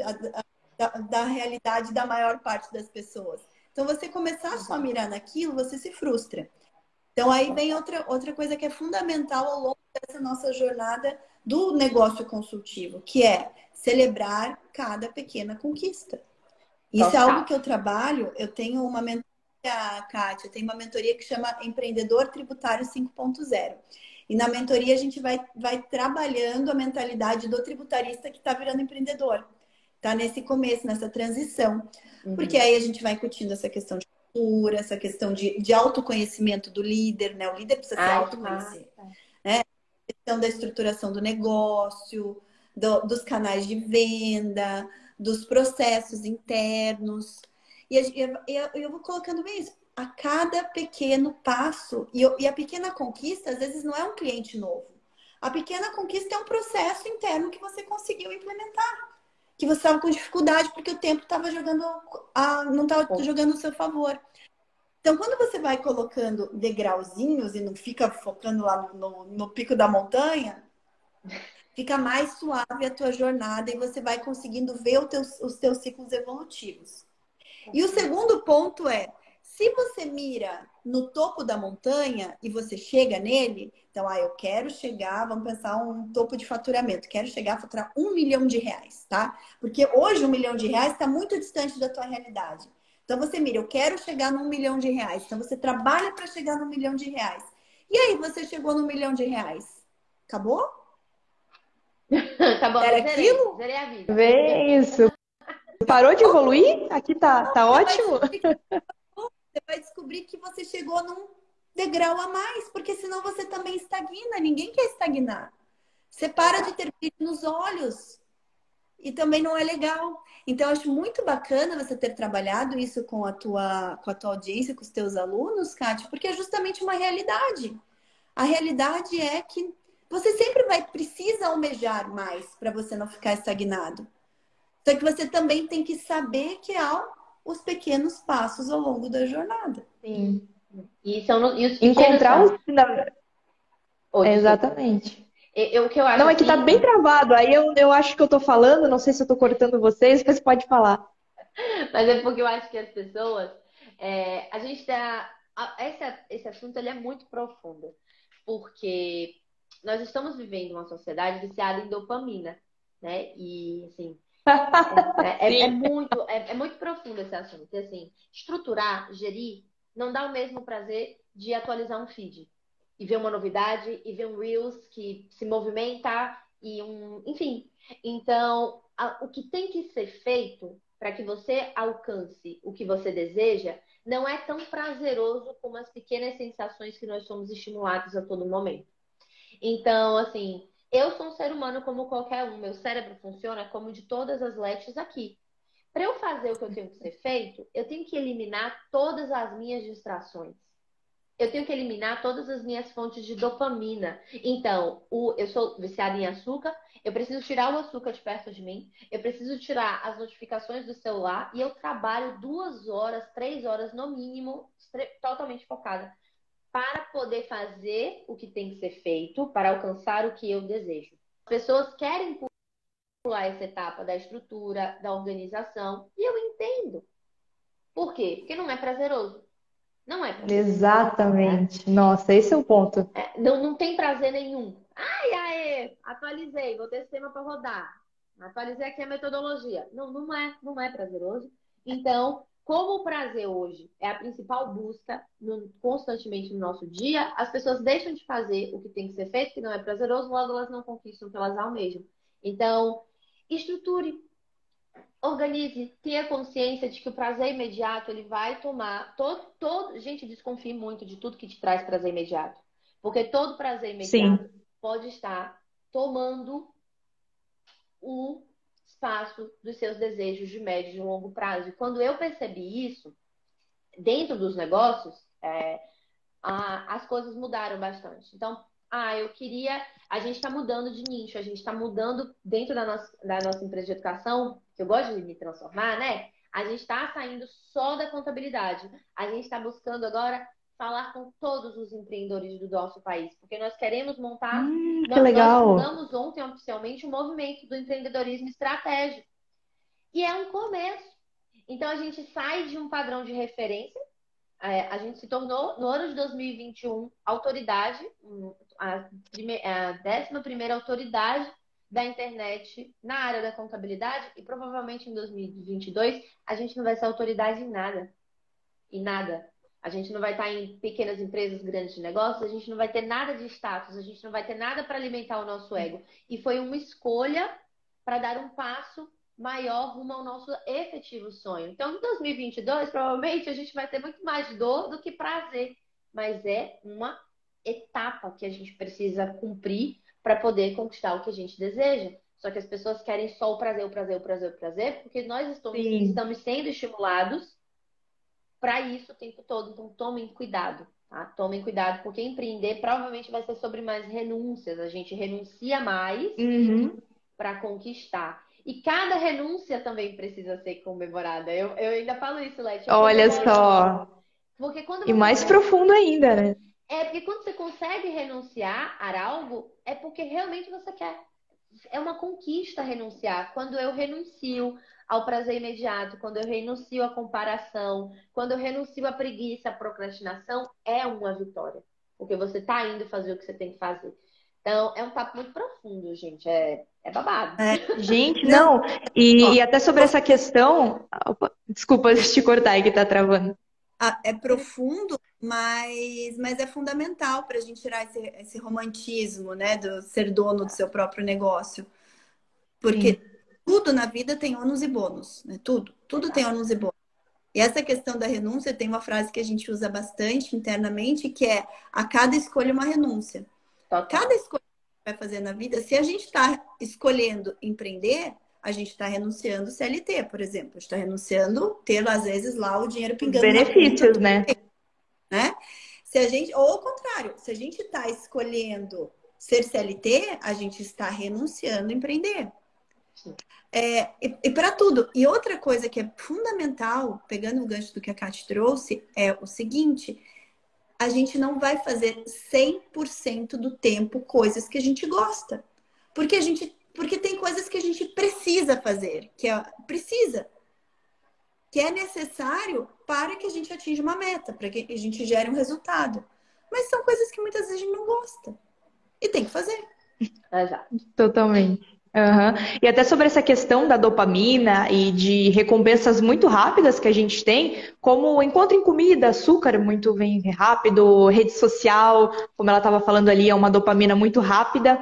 da, da realidade da maior parte das pessoas. Então, você começar só a mirar naquilo, você se frustra. Então, aí vem outra, outra coisa que é fundamental ao longo dessa nossa jornada do negócio consultivo, que é celebrar cada pequena conquista. Isso Total. é algo que eu trabalho. Eu tenho uma mentoria, Kátia, tenho uma mentoria que chama Empreendedor Tributário 5.0. E na mentoria a gente vai, vai trabalhando a mentalidade do tributarista que está virando empreendedor. Está nesse começo, nessa transição. Uhum. Porque aí a gente vai incutindo essa questão de cultura, essa questão de, de autoconhecimento do líder, né? O líder precisa se autoconhecer. Tá. Né? A questão da estruturação do negócio, do, dos canais de venda, dos processos internos. E eu, eu, eu vou colocando bem isso. A cada pequeno passo, e, eu, e a pequena conquista, às vezes, não é um cliente novo. A pequena conquista é um processo interno que você conseguiu implementar. Que você estava com dificuldade porque o tempo estava jogando, a, não estava jogando no seu favor. Então, quando você vai colocando degrauzinhos e não fica focando lá no, no, no pico da montanha, fica mais suave a tua jornada e você vai conseguindo ver teus, os teus ciclos evolutivos. E o segundo ponto é, se você mira no topo da montanha e você chega nele, então, ah, eu quero chegar, vamos pensar um topo de faturamento, quero chegar a faturar um milhão de reais, tá? Porque hoje um milhão de reais está muito distante da tua realidade. Então você mira, eu quero chegar num milhão de reais. Então você trabalha para chegar num milhão de reais. E aí você chegou num milhão de reais. Acabou? tá bom, Era zerei, aquilo? Zerei a vida. Vê isso. Parou de evoluir? Aqui tá, tá ótimo. Você vai descobrir que você chegou num degrau a mais, porque senão você também estagna. Ninguém quer estagnar. Você para de ter brilho nos olhos e também não é legal. Então, eu acho muito bacana você ter trabalhado isso com a tua, com a tua audiência, com os teus alunos, Kátia, porque é justamente uma realidade. A realidade é que você sempre vai precisa almejar mais para você não ficar estagnado. Só que você também tem que saber que há os pequenos passos ao longo da jornada. Sim. E são e os encontrar os exatamente. Eu, o que eu acho não, é que tá bem travado. Aí eu, eu acho que eu tô falando, não sei se eu tô cortando vocês, mas pode falar. Mas é porque eu acho que as pessoas. É, a gente tá. Esse, esse assunto ele é muito profundo. Porque nós estamos vivendo uma sociedade viciada em dopamina, né? E, assim, é, é, é, muito, é, é, muito profundo esse assunto. E, assim, estruturar, gerir, não dá o mesmo prazer de atualizar um feed e ver uma novidade e ver um Reels que se movimenta e um. Enfim. Então, a, o que tem que ser feito para que você alcance o que você deseja não é tão prazeroso como as pequenas sensações que nós somos estimulados a todo momento. Então, assim, eu sou um ser humano como qualquer um. Meu cérebro funciona como de todas as lets aqui. Para eu fazer o que eu tenho que ser feito, eu tenho que eliminar todas as minhas distrações. eu tenho que eliminar todas as minhas fontes de dopamina. Então, o, eu sou viciada em açúcar, eu preciso tirar o açúcar de perto de mim, eu preciso tirar as notificações do celular e eu trabalho duas horas, três horas no mínimo, totalmente focada, para poder fazer o que tem que ser feito, para alcançar o que eu desejo. As pessoas querem pular essa etapa da estrutura, da organização, e eu entendo. Por quê? Porque não é prazeroso. Não é prazeroso. Exatamente. Né? Nossa, esse é o ponto. É, não, não tem prazer nenhum. Ai, aê, atualizei, vou ter sistema para rodar. Atualizei aqui a metodologia. Não, não é, não é prazeroso. Então, como o prazer hoje é a principal busca no, constantemente no nosso dia, as pessoas deixam de fazer o que tem que ser feito, que não é prazeroso, logo elas não conquistam o que elas almejam. Então, estruture, organize, tenha consciência de que o prazer imediato ele vai tomar todo, todo, gente desconfie muito de tudo que te traz prazer imediato, porque todo prazer imediato Sim. pode estar tomando o espaço dos seus desejos de médio e longo prazo. E quando eu percebi isso dentro dos negócios, é, a, as coisas mudaram bastante. Então, ah, eu queria. A gente está mudando de nicho, a gente está mudando dentro da nossa, da nossa empresa de educação, que eu gosto de me transformar, né? A gente está saindo só da contabilidade. A gente está buscando agora falar com todos os empreendedores do nosso país, porque nós queremos montar. Hum, nós, legal. nós fundamos ontem oficialmente o um movimento do empreendedorismo estratégico. E é um começo. Então a gente sai de um padrão de referência é, a gente se tornou, no ano de 2021, autoridade, a, prime, a 11 autoridade da internet na área da contabilidade e provavelmente em 2022 a gente não vai ser autoridade em nada. Em nada. A gente não vai estar em pequenas empresas, grandes negócios, a gente não vai ter nada de status, a gente não vai ter nada para alimentar o nosso ego. E foi uma escolha para dar um passo maior rumo ao nosso efetivo sonho. Então, em 2022, provavelmente a gente vai ter muito mais dor do que prazer, mas é uma etapa que a gente precisa cumprir para poder conquistar o que a gente deseja. Só que as pessoas querem só o prazer, o prazer, o prazer, o prazer, porque nós estamos, estamos sendo estimulados para isso o tempo todo. Então, tomem cuidado, tá? Tomem cuidado, porque empreender provavelmente vai ser sobre mais renúncias. A gente renuncia mais uhum. para conquistar. E cada renúncia também precisa ser comemorada. Eu, eu ainda falo isso, Leti. Olha só. Porque quando e mais profundo ainda, né? É, porque quando você consegue renunciar a algo, é porque realmente você quer. É uma conquista renunciar. Quando eu renuncio ao prazer imediato, quando eu renuncio à comparação, quando eu renuncio à preguiça, à procrastinação, é uma vitória. Porque você está indo fazer o que você tem que fazer. Então, é um papo muito profundo, gente. É, é babado. É, gente, não. E, e, até sobre essa questão. Opa, desculpa te cortar aí que tá travando. Ah, é profundo, mas, mas é fundamental para a gente tirar esse, esse romantismo, né? Do ser dono do seu próprio negócio. Porque Sim. Tudo na vida tem ônus e bônus, né? Tudo. Tudo tem ônus e bônus. E essa questão da renúncia tem uma frase que a gente usa bastante internamente, que é a cada escolha uma renúncia. Cada escolha que vai fazer na vida, se a gente está escolhendo empreender, a gente está renunciando CLT, por exemplo. está renunciando ter, às vezes, lá o dinheiro pingando. Benefícios, né? né? Se a gente, ou ao contrário, se a gente está escolhendo ser CLT, a gente está renunciando empreender. É, e, e para tudo. E outra coisa que é fundamental, pegando o gancho do que a Kate trouxe, é o seguinte: a gente não vai fazer 100% do tempo coisas que a gente gosta. Porque a gente porque tem coisas que a gente precisa fazer, que é precisa, que é necessário para que a gente atinja uma meta, para que a gente gere um resultado. Mas são coisas que muitas vezes a gente não gosta. E tem que fazer. Exato. Totalmente. Uhum. E até sobre essa questão da dopamina e de recompensas muito rápidas que a gente tem, como encontro em comida, açúcar muito vem rápido, rede social, como ela estava falando ali, é uma dopamina muito rápida.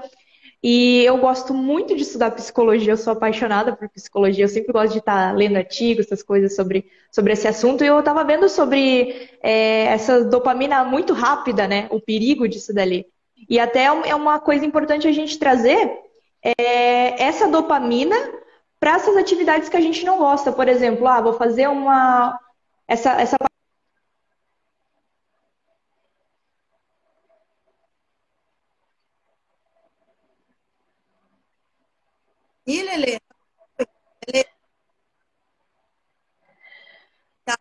E eu gosto muito de estudar psicologia, eu sou apaixonada por psicologia, eu sempre gosto de estar lendo artigos, essas coisas sobre, sobre esse assunto, e eu estava vendo sobre é, essa dopamina muito rápida, né? O perigo disso dali. E até é uma coisa importante a gente trazer é, essa dopamina para essas atividades que a gente não gosta. Por exemplo, ah, vou fazer uma. Essa, essa Ih, lele Tá.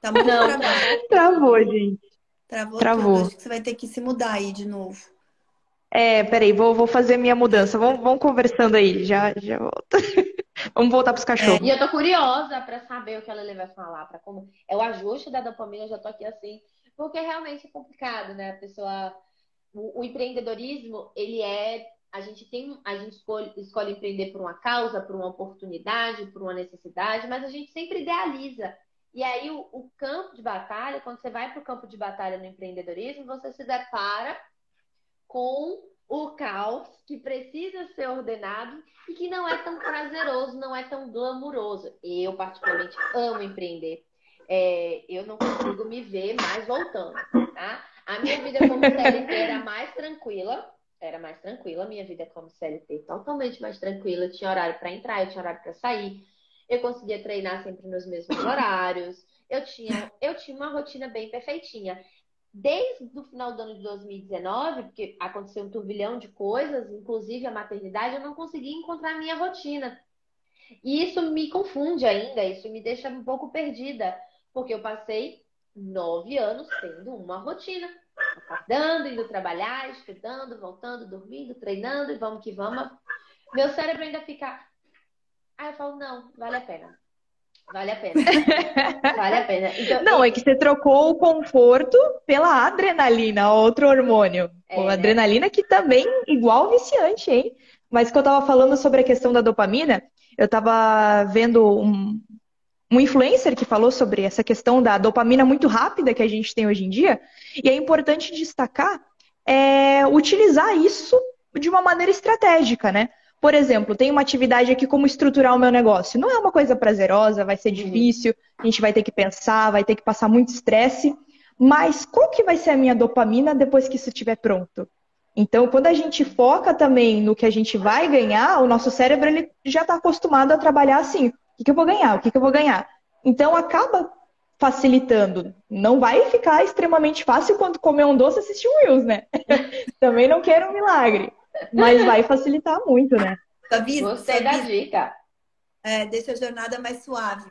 tá muito Não, travou, gente. Travou. Travou. Acho que você vai ter que se mudar aí de novo. É, peraí, vou, vou fazer minha mudança. Vamos, vamos conversando aí, já, já volto. Vamos voltar pros cachorros. E eu tô curiosa pra saber o que a Lele vai falar, para como é o ajuste da dopamina, eu já tô aqui assim, porque realmente é complicado, né? A pessoa, o, o empreendedorismo, ele é, a gente tem, a gente escolhe, escolhe empreender por uma causa, por uma oportunidade, por uma necessidade, mas a gente sempre idealiza. E aí o, o campo de batalha, quando você vai para o campo de batalha no empreendedorismo, você se depara com o caos que precisa ser ordenado e que não é tão prazeroso, não é tão glamuroso. Eu, particularmente, amo empreender. É, eu não consigo me ver mais voltando, tá? A minha vida como CLT era mais tranquila, era mais tranquila, a minha vida como CLT totalmente mais tranquila. Eu tinha horário para entrar, eu tinha horário para sair, eu conseguia treinar sempre nos mesmos horários, eu tinha, eu tinha uma rotina bem perfeitinha desde o final do ano de 2019, porque aconteceu um turbilhão de coisas, inclusive a maternidade, eu não consegui encontrar a minha rotina. E isso me confunde ainda, isso me deixa um pouco perdida, porque eu passei nove anos tendo uma rotina, acordando, indo trabalhar, estudando, voltando, dormindo, treinando, e vamos que vamos. Meu cérebro ainda fica. Aí eu falo, não, vale a pena. Vale a pena. Vale a pena. Então, Não, é que você trocou o conforto pela adrenalina, outro hormônio. É, né? adrenalina que também igual viciante, hein? Mas que eu tava falando sobre a questão da dopamina, eu tava vendo um, um influencer que falou sobre essa questão da dopamina muito rápida que a gente tem hoje em dia, e é importante destacar é, utilizar isso de uma maneira estratégica, né? Por exemplo, tem uma atividade aqui como estruturar o meu negócio. Não é uma coisa prazerosa, vai ser difícil, a gente vai ter que pensar, vai ter que passar muito estresse, mas qual que vai ser a minha dopamina depois que isso estiver pronto? Então, quando a gente foca também no que a gente vai ganhar, o nosso cérebro ele já está acostumado a trabalhar assim: o que, que eu vou ganhar? O que, que eu vou ganhar? Então, acaba facilitando. Não vai ficar extremamente fácil quando comer um doce e assistir um Reels, né? também não quero um milagre. Mas vai facilitar muito, né? Davi, Gostei da dica. é, deixa a jornada mais suave.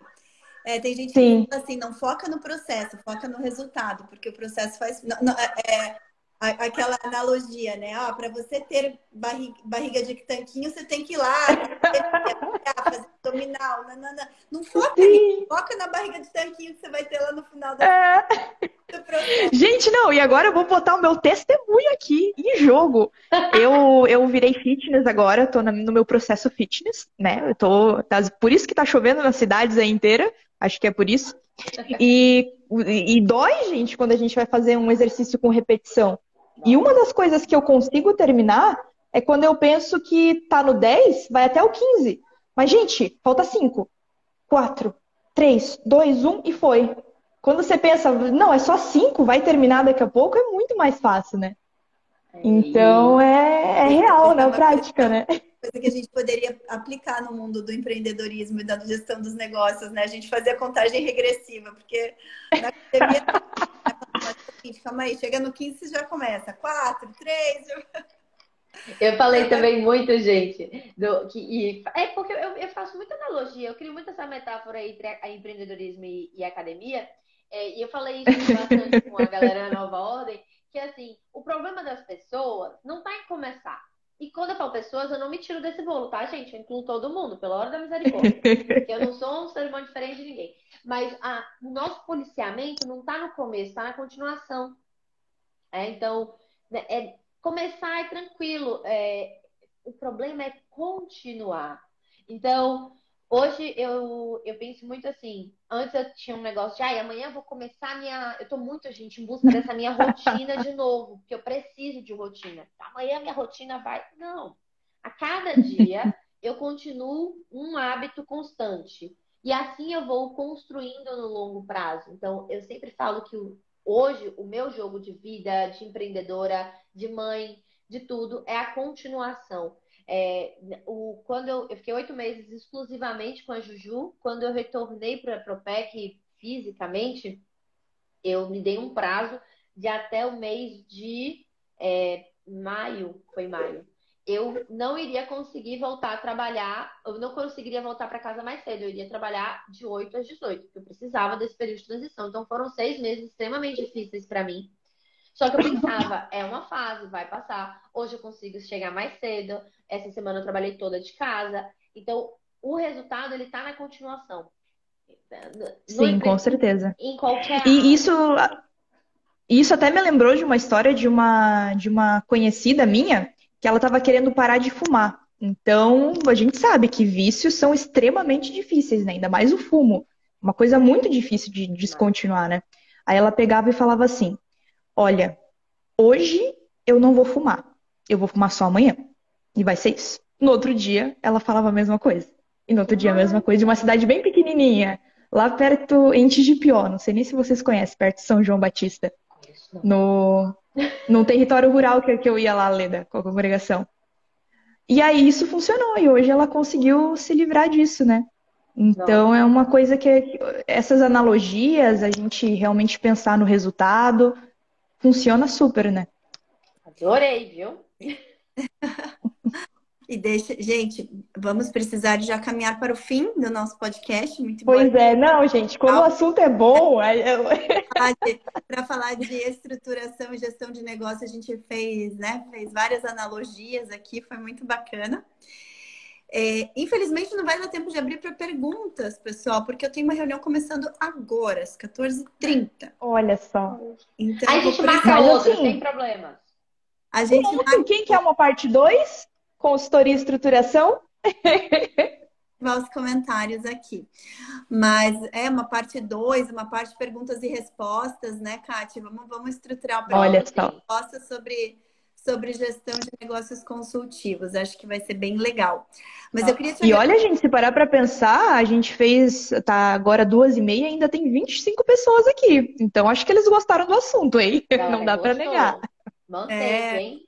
É, tem gente Sim. que fala assim, não foca no processo, foca no resultado, porque o processo faz. não- não, é, é, aquela analogia, né? Ó, para você ter barriga, barriga de tanquinho, você tem que ir lá, fazer abdominal. Não, não, foca foca na barriga de tanquinho que você vai ter lá no final do, É. do processo. Gente, não, e agora eu vou botar o meu testemunho aqui em jogo. Eu, eu virei fitness agora, tô no meu processo fitness, né? Eu tô, tá- por isso que tá chovendo nas cidades aí inteira, acho que é por isso. E, e dói, gente, quando a gente vai fazer um exercício com repetição. E uma das coisas que eu consigo terminar é quando eu penso que tá no 10, vai até o 15. Mas, gente, falta 5, 4, 3, 2, 1 e foi. Quando você pensa, não, é só 5, vai terminar daqui a pouco, é muito mais fácil, né? Então é, é real na prática, né? Coisa que a gente poderia aplicar no mundo do empreendedorismo e da gestão dos negócios, né? A gente fazer a contagem regressiva, porque na academia. Calma aí, chega no 15 você já começa. 4, 3. Eu falei também muito, gente, do, que, e, é porque eu, eu faço muita analogia, eu crio muito essa metáfora entre a- a empreendedorismo e, e academia, é, e eu falei isso bastante com a galera da Nova Ordem, que assim, o problema das pessoas não tá em começar. E quando eu falo pessoas, eu não me tiro desse bolo, tá, gente? Eu incluo todo mundo, pela hora da misericórdia. Porque eu não sou um ser humano diferente de ninguém. Mas ah, o nosso policiamento não tá no começo, tá na continuação. É, então, né, é, começar é tranquilo. é, o problema é continuar. Então, hoje eu, eu penso muito assim. Antes eu tinha um negócio de, ai, amanhã eu vou começar a minha. Eu tô muito, gente, em busca dessa minha rotina de novo, porque eu preciso de rotina. Amanhã minha rotina vai. Não. A cada dia eu continuo um hábito constante. E assim eu vou construindo no longo prazo. Então, eu sempre falo que hoje o meu jogo de vida, de empreendedora, de mãe, de tudo, é a continuação. É, o, quando eu, eu fiquei oito meses exclusivamente com a Juju, quando eu retornei para a Propec fisicamente, eu me dei um prazo de até o mês de é, maio, foi maio. eu não iria conseguir voltar a trabalhar, eu não conseguiria voltar para casa mais cedo, eu iria trabalhar de 8 às 18, porque eu precisava desse período de transição. Então foram seis meses extremamente difíceis para mim. Só que eu pensava, é uma fase, vai passar. Hoje eu consigo chegar mais cedo. Essa semana eu trabalhei toda de casa. Então, o resultado ele tá na continuação. Sim, com certeza. Em qualquer. E isso, isso até me lembrou de uma história de uma, de uma conhecida minha que ela estava querendo parar de fumar. Então, a gente sabe que vícios são extremamente difíceis, né? Ainda mais o fumo. Uma coisa muito difícil de descontinuar, né? Aí ela pegava e falava assim: Olha, hoje eu não vou fumar. Eu vou fumar só amanhã. E vai ser isso. No outro dia, ela falava a mesma coisa. E no outro dia, a mesma coisa, de uma cidade bem pequenininha, lá perto, em Tigipió. Não sei nem se vocês conhecem, perto de São João Batista. No, num território rural que, que eu ia lá, Leda, com a congregação. E aí isso funcionou, e hoje ela conseguiu se livrar disso, né? Então é uma coisa que essas analogias, a gente realmente pensar no resultado, funciona super, né? Adorei, viu? E deixa, gente, vamos precisar já caminhar para o fim do nosso podcast. Muito pois bom. é, não, gente, quando o assunto é bom, para falar de estruturação e gestão de negócio, a gente fez, né, fez várias analogias aqui, foi muito bacana. É, infelizmente não vai dar tempo de abrir para perguntas, pessoal, porque eu tenho uma reunião começando agora, às 14h30. Olha só. Então, a gente marca outra, assim, sem problemas. A gente marca... Quem quer uma parte 2? consultoria e estruturação? os comentários aqui. Mas é uma parte 2, uma parte de perguntas e respostas, né, Kátia? Vamos, vamos estruturar uma resposta sobre, sobre gestão de negócios consultivos. Acho que vai ser bem legal. Mas eu queria te E olha, gente, se parar para pensar, a gente fez, tá agora duas e meia, ainda tem 25 pessoas aqui. Então acho que eles gostaram do assunto, hein? É, Não dá para negar. Manteve, é... hein?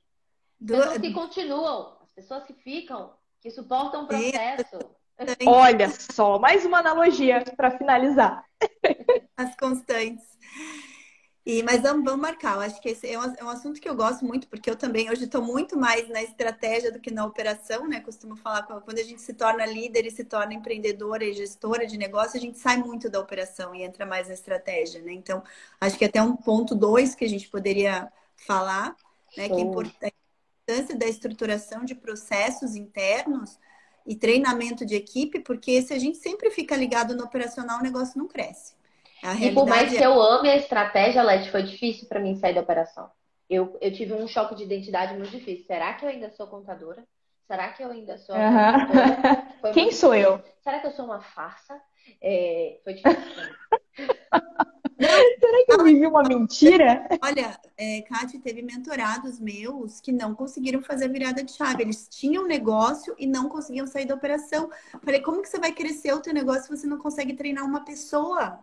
Pessoas que continuam pessoas que ficam, que suportam o processo. Olha só, mais uma analogia para finalizar. As constantes. E, mas vamos, vamos marcar. Eu acho que esse é um, é um assunto que eu gosto muito, porque eu também hoje estou muito mais na estratégia do que na operação, né? Costumo falar quando a gente se torna líder e se torna empreendedora e gestora de negócio, a gente sai muito da operação e entra mais na estratégia, né? Então, acho que até um ponto dois que a gente poderia falar, né? Que é importante importância da estruturação de processos internos e treinamento de equipe, porque se a gente sempre fica ligado no operacional, o negócio não cresce. E por mais que é... eu ame a estratégia, Leti, foi difícil para mim sair da operação. Eu, eu tive um choque de identidade muito difícil. Será que eu ainda sou contadora? Será que eu ainda sou. Uhum. Quem sou difícil. eu? Será que eu sou uma farsa? É, foi difícil. Será que eu vivi uma mentira? Olha, é, Kátia, teve mentorados meus que não conseguiram fazer a virada de chave. Eles tinham negócio e não conseguiam sair da operação. Falei, como que você vai crescer o teu negócio se você não consegue treinar uma pessoa?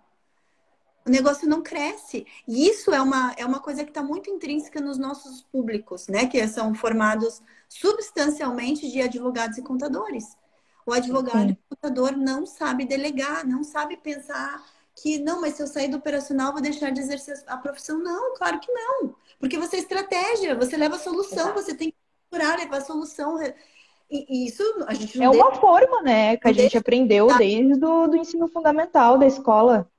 O negócio não cresce. E isso é uma, é uma coisa que está muito intrínseca nos nossos públicos, né? Que são formados substancialmente de advogados e contadores. O advogado Sim. e o contador não sabe delegar, não sabe pensar que não, mas se eu sair do operacional, vou deixar de exercer a profissão. Não, claro que não. Porque você é estratégia, você leva a solução, Exato. você tem que procurar levar a solução. E isso a gente É uma forma, né, que a gente aprendeu desde o do ensino fundamental da escola.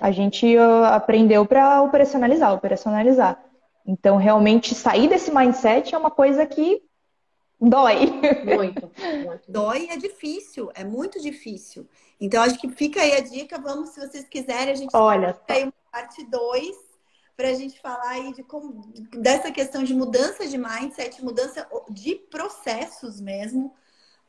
A gente uh, aprendeu para operacionalizar, operacionalizar. Então, realmente, sair desse mindset é uma coisa que dói. Muito, muito. Dói é difícil, é muito difícil. Então, acho que fica aí a dica. Vamos, se vocês quiserem, a gente Olha. tem uma parte 2 para a gente falar aí de como, dessa questão de mudança de mindset, mudança de processos mesmo,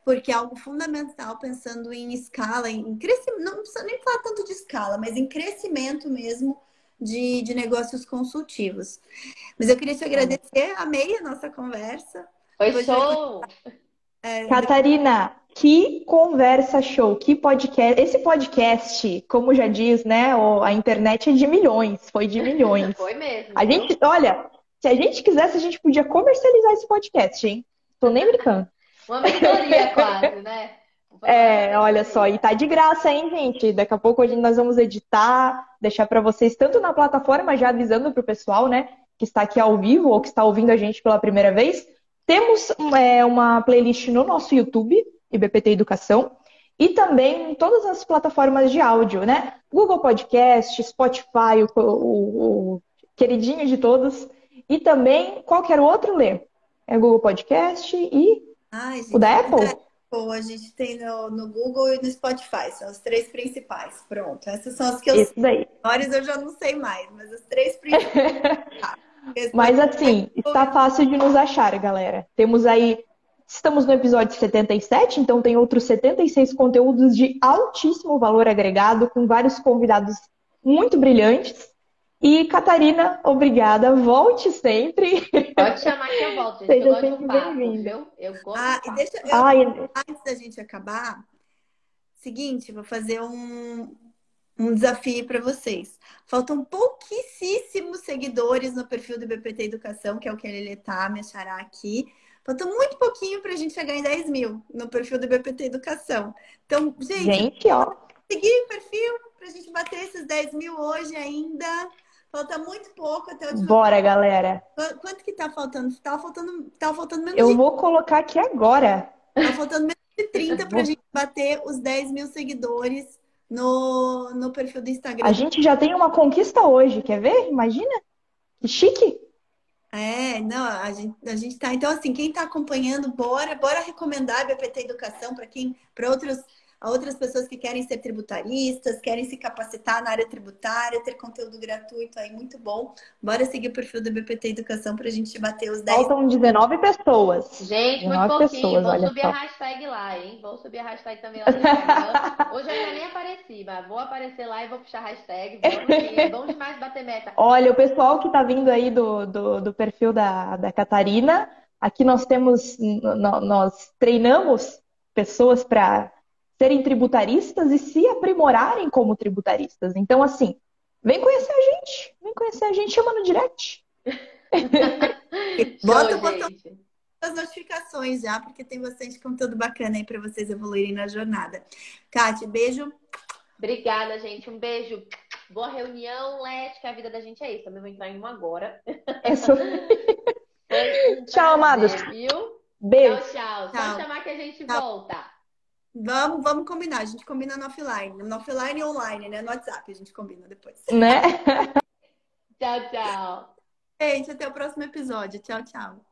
porque é algo fundamental pensando em escala, em crescimento, não precisa nem falar tanto de escala, mas em crescimento mesmo de, de negócios consultivos. Mas eu queria te agradecer, amei a nossa conversa. Foi show! É, Catarina, que conversa show, que podcast. Esse podcast, como já diz, né? A internet é de milhões, foi de milhões. foi mesmo. A gente, olha, se a gente quisesse, a gente podia comercializar esse podcast, hein? Tô nem brincando. Uma mentoria quase, né? É, olha só, e tá de graça, hein, gente? Daqui a pouco nós vamos editar, deixar para vocês, tanto na plataforma, já avisando pro pessoal, né, que está aqui ao vivo ou que está ouvindo a gente pela primeira vez, Temos é, uma playlist no nosso YouTube, IBPT Educação, e também em todas as plataformas de áudio, né? Google Podcast, Spotify, o, o, o queridinho de todos, e também qualquer outro ler. É Google Podcast e Ai, gente, o da Apple. Apple. A gente tem no, no, Google e no Spotify, são os três principais. Pronto, essas são as que eu Isso sei. Daí. eu já não sei mais, mas as três principais. Mas assim, está fácil de nos achar, galera. Temos aí. Estamos no episódio 77, então tem outros 76 conteúdos de altíssimo valor agregado, com vários convidados muito brilhantes. E Catarina, obrigada. Volte sempre. Pode chamar que eu volto, gente. Seja eu gosto de um papo, viu? Eu gosto ah, e deixa eu, Ai. Antes da gente acabar, seguinte, vou fazer um, um desafio para vocês. Faltam pouquíssimos seguidores no perfil do BPT Educação, que é o que ele tá, me achará aqui. Falta muito pouquinho para a gente chegar em 10 mil no perfil do BPT Educação. Então, gente, gente ó. seguir o perfil para a gente bater esses 10 mil hoje ainda. Falta muito pouco até o Bora, galera. Quanto que tá faltando? Tá faltando, tá faltando menos Eu de... vou colocar aqui agora. Tá faltando menos de 30 pra gente bater os 10 mil seguidores no, no perfil do Instagram. A gente já tem uma conquista hoje, quer ver? Imagina? Que chique! É, não, a gente, a gente tá. Então, assim, quem tá acompanhando, bora, bora recomendar a BPT Educação para quem, para outros a outras pessoas que querem ser tributaristas, querem se capacitar na área tributária, ter conteúdo gratuito aí muito bom. Bora seguir o perfil do BPT Educação para a gente bater os 10. Faltam 19 pessoas. Gente, 19 muito pouquinho. Pessoas, vou subir só. a hashtag lá, hein? Vou subir a hashtag também lá no Instagram. Hoje eu ainda nem apareci, mas vou aparecer lá e vou puxar a hashtag. Vamos, é bom demais bater meta. Olha, o pessoal que está vindo aí do, do, do perfil da, da Catarina, aqui nós temos, nós treinamos pessoas para serem tributaristas e se aprimorarem como tributaristas. Então, assim, vem conhecer a gente. Vem conhecer a gente, chama no direct. Bota o botão as notificações já, porque tem bastante conteúdo bacana aí para vocês evoluírem na jornada. Kátia, beijo. Obrigada, gente. Um beijo. Boa reunião, Lete, que a vida da gente é isso. Também vou entrar em uma agora. É tchau, amados. Viu? Beijo. Tchau, tchau. tchau. Só chamar que a gente tchau. volta. Vamos, vamos combinar. A gente combina no offline. No offline e online, né? No WhatsApp a gente combina depois. Né? tchau, tchau. Gente, até o próximo episódio. Tchau, tchau.